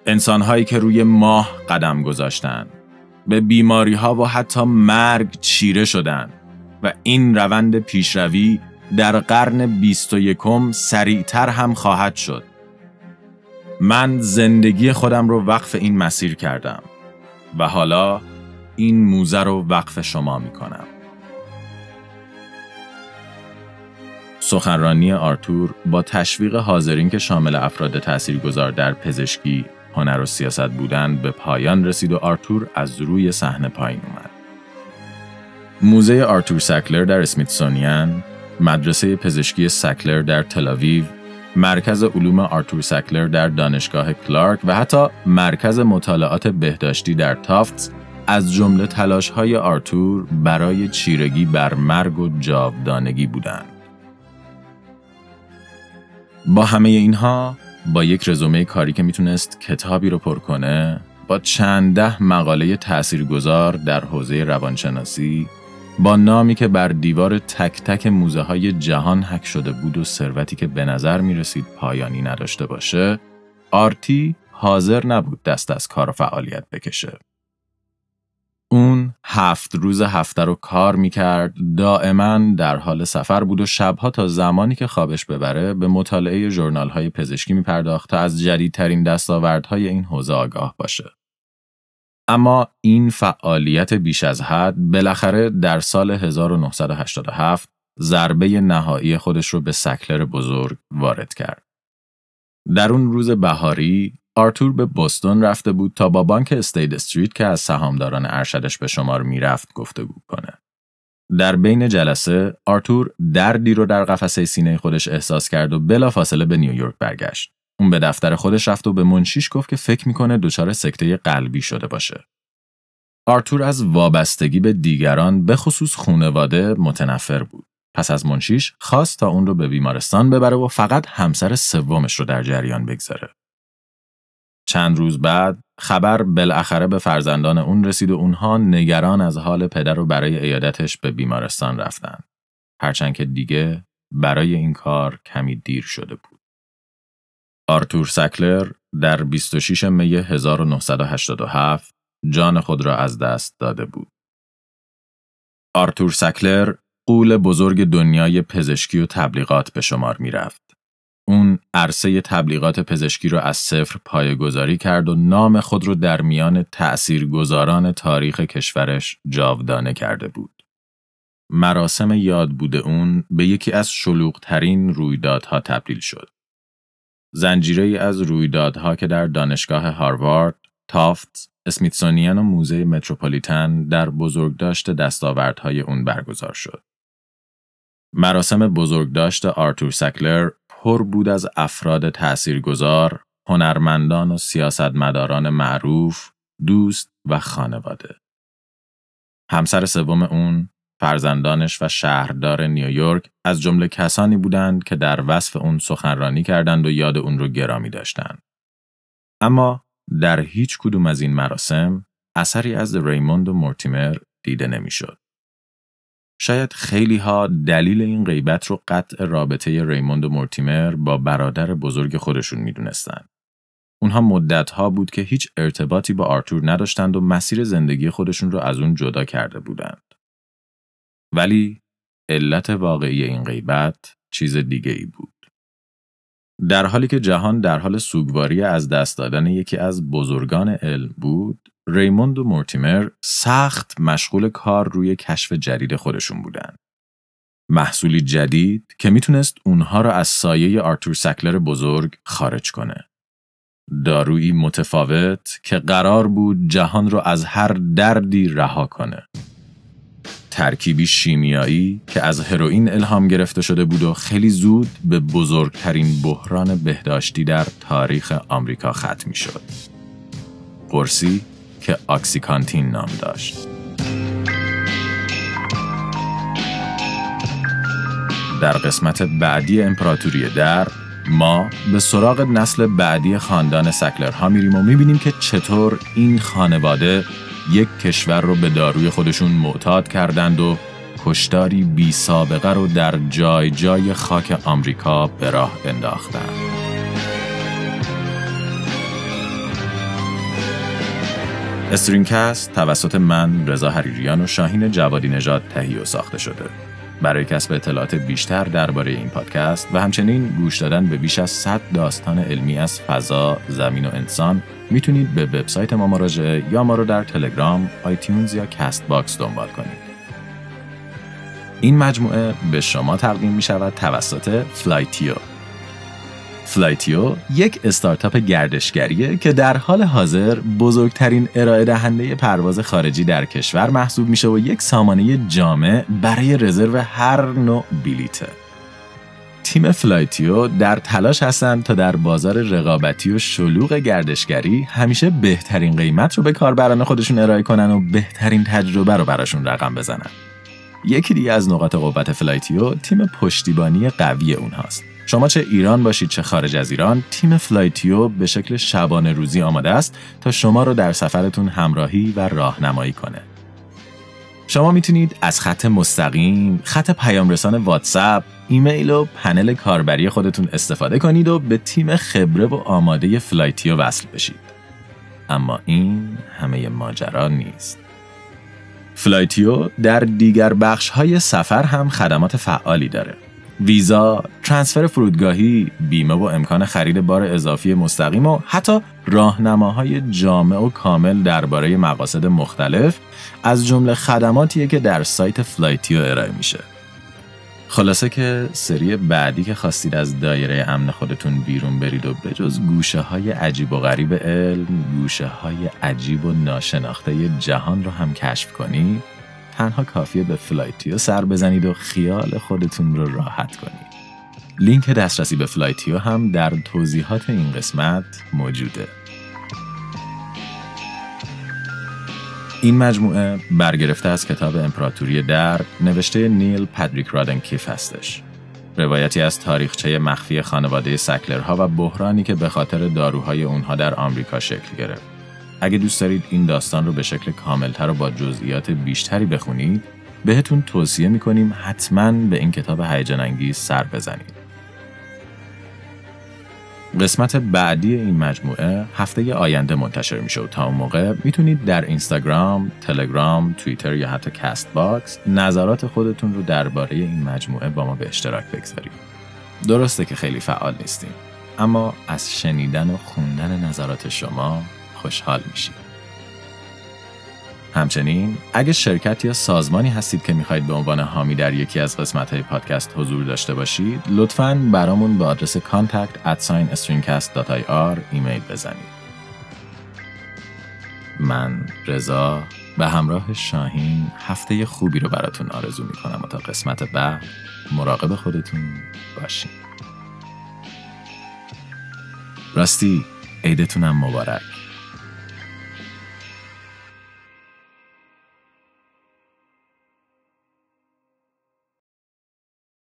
انسانهایی که روی ماه قدم گذاشتند به بیماری ها و حتی مرگ چیره شدند و این روند پیشروی در قرن بیست و یکم سریعتر هم خواهد شد. من زندگی خودم رو وقف این مسیر کردم و حالا این موزه رو وقف شما می کنم. سخنرانی آرتور با تشویق حاضرین که شامل افراد تاثیرگذار در پزشکی، هنر و سیاست بودند به پایان رسید و آرتور از روی صحنه پایین اومد. موزه آرتور سکلر در اسمیتسونیان، مدرسه پزشکی سکلر در تلاویو، مرکز علوم آرتور سکلر در دانشگاه کلارک و حتی مرکز مطالعات بهداشتی در تافتس از جمله تلاش های آرتور برای چیرگی بر مرگ و جاودانگی بودند. با همه اینها با یک رزومه کاری که می‌تونست کتابی رو پر کنه با چند ده مقاله تاثیرگذار در حوزه روانشناسی با نامی که بر دیوار تک تک موزه های جهان حک شده بود و ثروتی که به نظر می رسید پایانی نداشته باشه آرتی حاضر نبود دست از کار و فعالیت بکشه. اون هفت روز هفته رو کار می‌کرد دائما در حال سفر بود و شبها تا زمانی که خوابش ببره به مطالعه جورنال های پزشکی میپرداخت تا از جدیدترین دستاوردهای این حوزه آگاه باشه. اما این فعالیت بیش از حد بالاخره در سال 1987 ضربه نهایی خودش رو به سکلر بزرگ وارد کرد. در اون روز بهاری آرتور به بوستون رفته بود تا با بانک استید استریت که از سهامداران ارشدش به شمار می‌رفت گفتگو کنه. در بین جلسه آرتور دردی رو در قفسه سینه خودش احساس کرد و بلافاصله به نیویورک برگشت. اون به دفتر خودش رفت و به منشیش گفت که فکر می‌کنه دچار سکته قلبی شده باشه. آرتور از وابستگی به دیگران به خصوص خونواده متنفر بود. پس از منشیش خواست تا اون رو به بیمارستان ببره و فقط همسر سومش رو در جریان بگذاره. چند روز بعد خبر بالاخره به فرزندان اون رسید و اونها نگران از حال پدر رو برای ایادتش به بیمارستان رفتن. هرچند که دیگه برای این کار کمی دیر شده بود. آرتور سکلر در 26 می 1987 جان خود را از دست داده بود. آرتور سکلر قول بزرگ دنیای پزشکی و تبلیغات به شمار می رفت. اون عرصه تبلیغات پزشکی رو از صفر پایگذاری کرد و نام خود رو در میان تأثیرگذاران تاریخ کشورش جاودانه کرده بود. مراسم یاد بوده اون به یکی از شلوغترین رویدادها تبدیل شد. زنجیره از رویدادها که در دانشگاه هاروارد، تافت، اسمیتسونیان و موزه متروپولیتن در بزرگداشت دستاوردهای اون برگزار شد. مراسم بزرگداشت آرتور سکلر پر بود از افراد تأثیرگذار، هنرمندان و سیاستمداران معروف، دوست و خانواده. همسر سوم اون، فرزندانش و شهردار نیویورک از جمله کسانی بودند که در وصف اون سخنرانی کردند و یاد اون رو گرامی داشتند. اما در هیچ کدوم از این مراسم اثری از ریموند و مورتیمر دیده نمی‌شد. شاید خیلی ها دلیل این غیبت رو قطع رابطه ریموند و مورتیمر با برادر بزرگ خودشون می‌دونستند. اونها مدت ها بود که هیچ ارتباطی با آرتور نداشتند و مسیر زندگی خودشون رو از اون جدا کرده بودند. ولی علت واقعی این غیبت چیز دیگه ای بود. در حالی که جهان در حال سوگواری از دست دادن یکی از بزرگان علم بود، ریموند و مورتیمر سخت مشغول کار روی کشف جدید خودشون بودن. محصولی جدید که می‌تونست اونها را از سایه آرتور سکلر بزرگ خارج کنه. دارویی متفاوت که قرار بود جهان رو از هر دردی رها کنه. ترکیبی شیمیایی که از هروئین الهام گرفته شده بود و خیلی زود به بزرگترین بحران بهداشتی در تاریخ آمریکا ختم شد. قرصی که آکسیکانتین نام داشت. در قسمت بعدی امپراتوری در ما به سراغ نسل بعدی خاندان سکلرها میریم و می‌بینیم که چطور این خانواده یک کشور رو به داروی خودشون معتاد کردند و کشتاری بی سابقه رو در جای جای خاک آمریکا به راه انداختند. استرینکست توسط من رضا حریریان و شاهین جوادی نژاد تهیه و ساخته شده. برای کسب اطلاعات بیشتر درباره این پادکست و همچنین گوش دادن به بیش از 100 داستان علمی از فضا، زمین و انسان می‌تونید به وبسایت ما مراجعه یا ما رو در تلگرام، آیتیونز یا کست باکس دنبال کنید. این مجموعه به شما تقدیم می شود توسط فلایتیو فلایتیو یک استارتاپ گردشگریه که در حال حاضر بزرگترین ارائه دهنده پرواز خارجی در کشور محسوب میشه و یک سامانه جامع برای رزرو هر نوع بلیته. تیم فلایتیو در تلاش هستند تا در بازار رقابتی و شلوغ گردشگری همیشه بهترین قیمت رو به کاربران خودشون ارائه کنن و بهترین تجربه رو براشون رقم بزنن. یکی دیگه از نقاط قوت فلایتیو تیم پشتیبانی قوی اونهاست. شما چه ایران باشید چه خارج از ایران تیم فلایتیو به شکل شبانه روزی آماده است تا شما رو در سفرتون همراهی و راهنمایی کنه شما می‌تونید از خط مستقیم، خط پیام‌رسان واتساپ، ایمیل و پنل کاربری خودتون استفاده کنید و به تیم خبره و آماده فلایتیو وصل بشید. اما این همه ماجرا نیست. فلایتیو در دیگر بخش های سفر هم خدمات فعالی داره. ویزا، ترانسفر فرودگاهی، بیمه و امکان خرید بار اضافی مستقیم و حتی راهنماهای جامع و کامل درباره مقاصد مختلف از جمله خدماتیه که در سایت فلایتیو ارائه میشه. خلاصه که سری بعدی که خواستید از دایره امن خودتون بیرون برید و به جز گوشه های عجیب و غریب علم، گوشه های عجیب و ناشناخته جهان رو هم کشف کنید تنها کافیه به فلایتیو سر بزنید و خیال خودتون رو راحت کنید. لینک دسترسی به فلایتیو هم در توضیحات این قسمت موجوده. این مجموعه برگرفته از کتاب امپراتوری درد نوشته پاتریک رادن کیف هستش. روایتی از تاریخچه مخفی خانواده سکلرها و بحرانی که به خاطر داروهای اونها در آمریکا شکل گرفت. اگه دوست دارید این داستان رو به شکل کاملتر و با جزئیات بیشتری بخونید بهتون توصیه می‌کنیم حتما به این کتاب هیجان انگیز سر بزنید قسمت بعدی این مجموعه هفته آینده منتشر میشه و تا اون موقع می‌تونید در اینستاگرام، تلگرام، توییتر یا حتی کست باکس نظرات خودتون رو درباره این مجموعه با ما به اشتراک بگذارید. درسته که خیلی فعال نیستیم اما از شنیدن و خوندن نظرات شما خوشحال میشید. همچنین اگه شرکت یا سازمانی هستید که می‌خواید به عنوان حامی در یکی از قسمت های پادکست حضور داشته باشید لطفاً برامون به آدرس contact at ایمیل بزنید. من رضا به همراه شاهین هفته خوبی رو براتون آرزو می‌کنم و تا قسمت بعد مراقب خودتون باشین. راستی عیدتونم مبارک.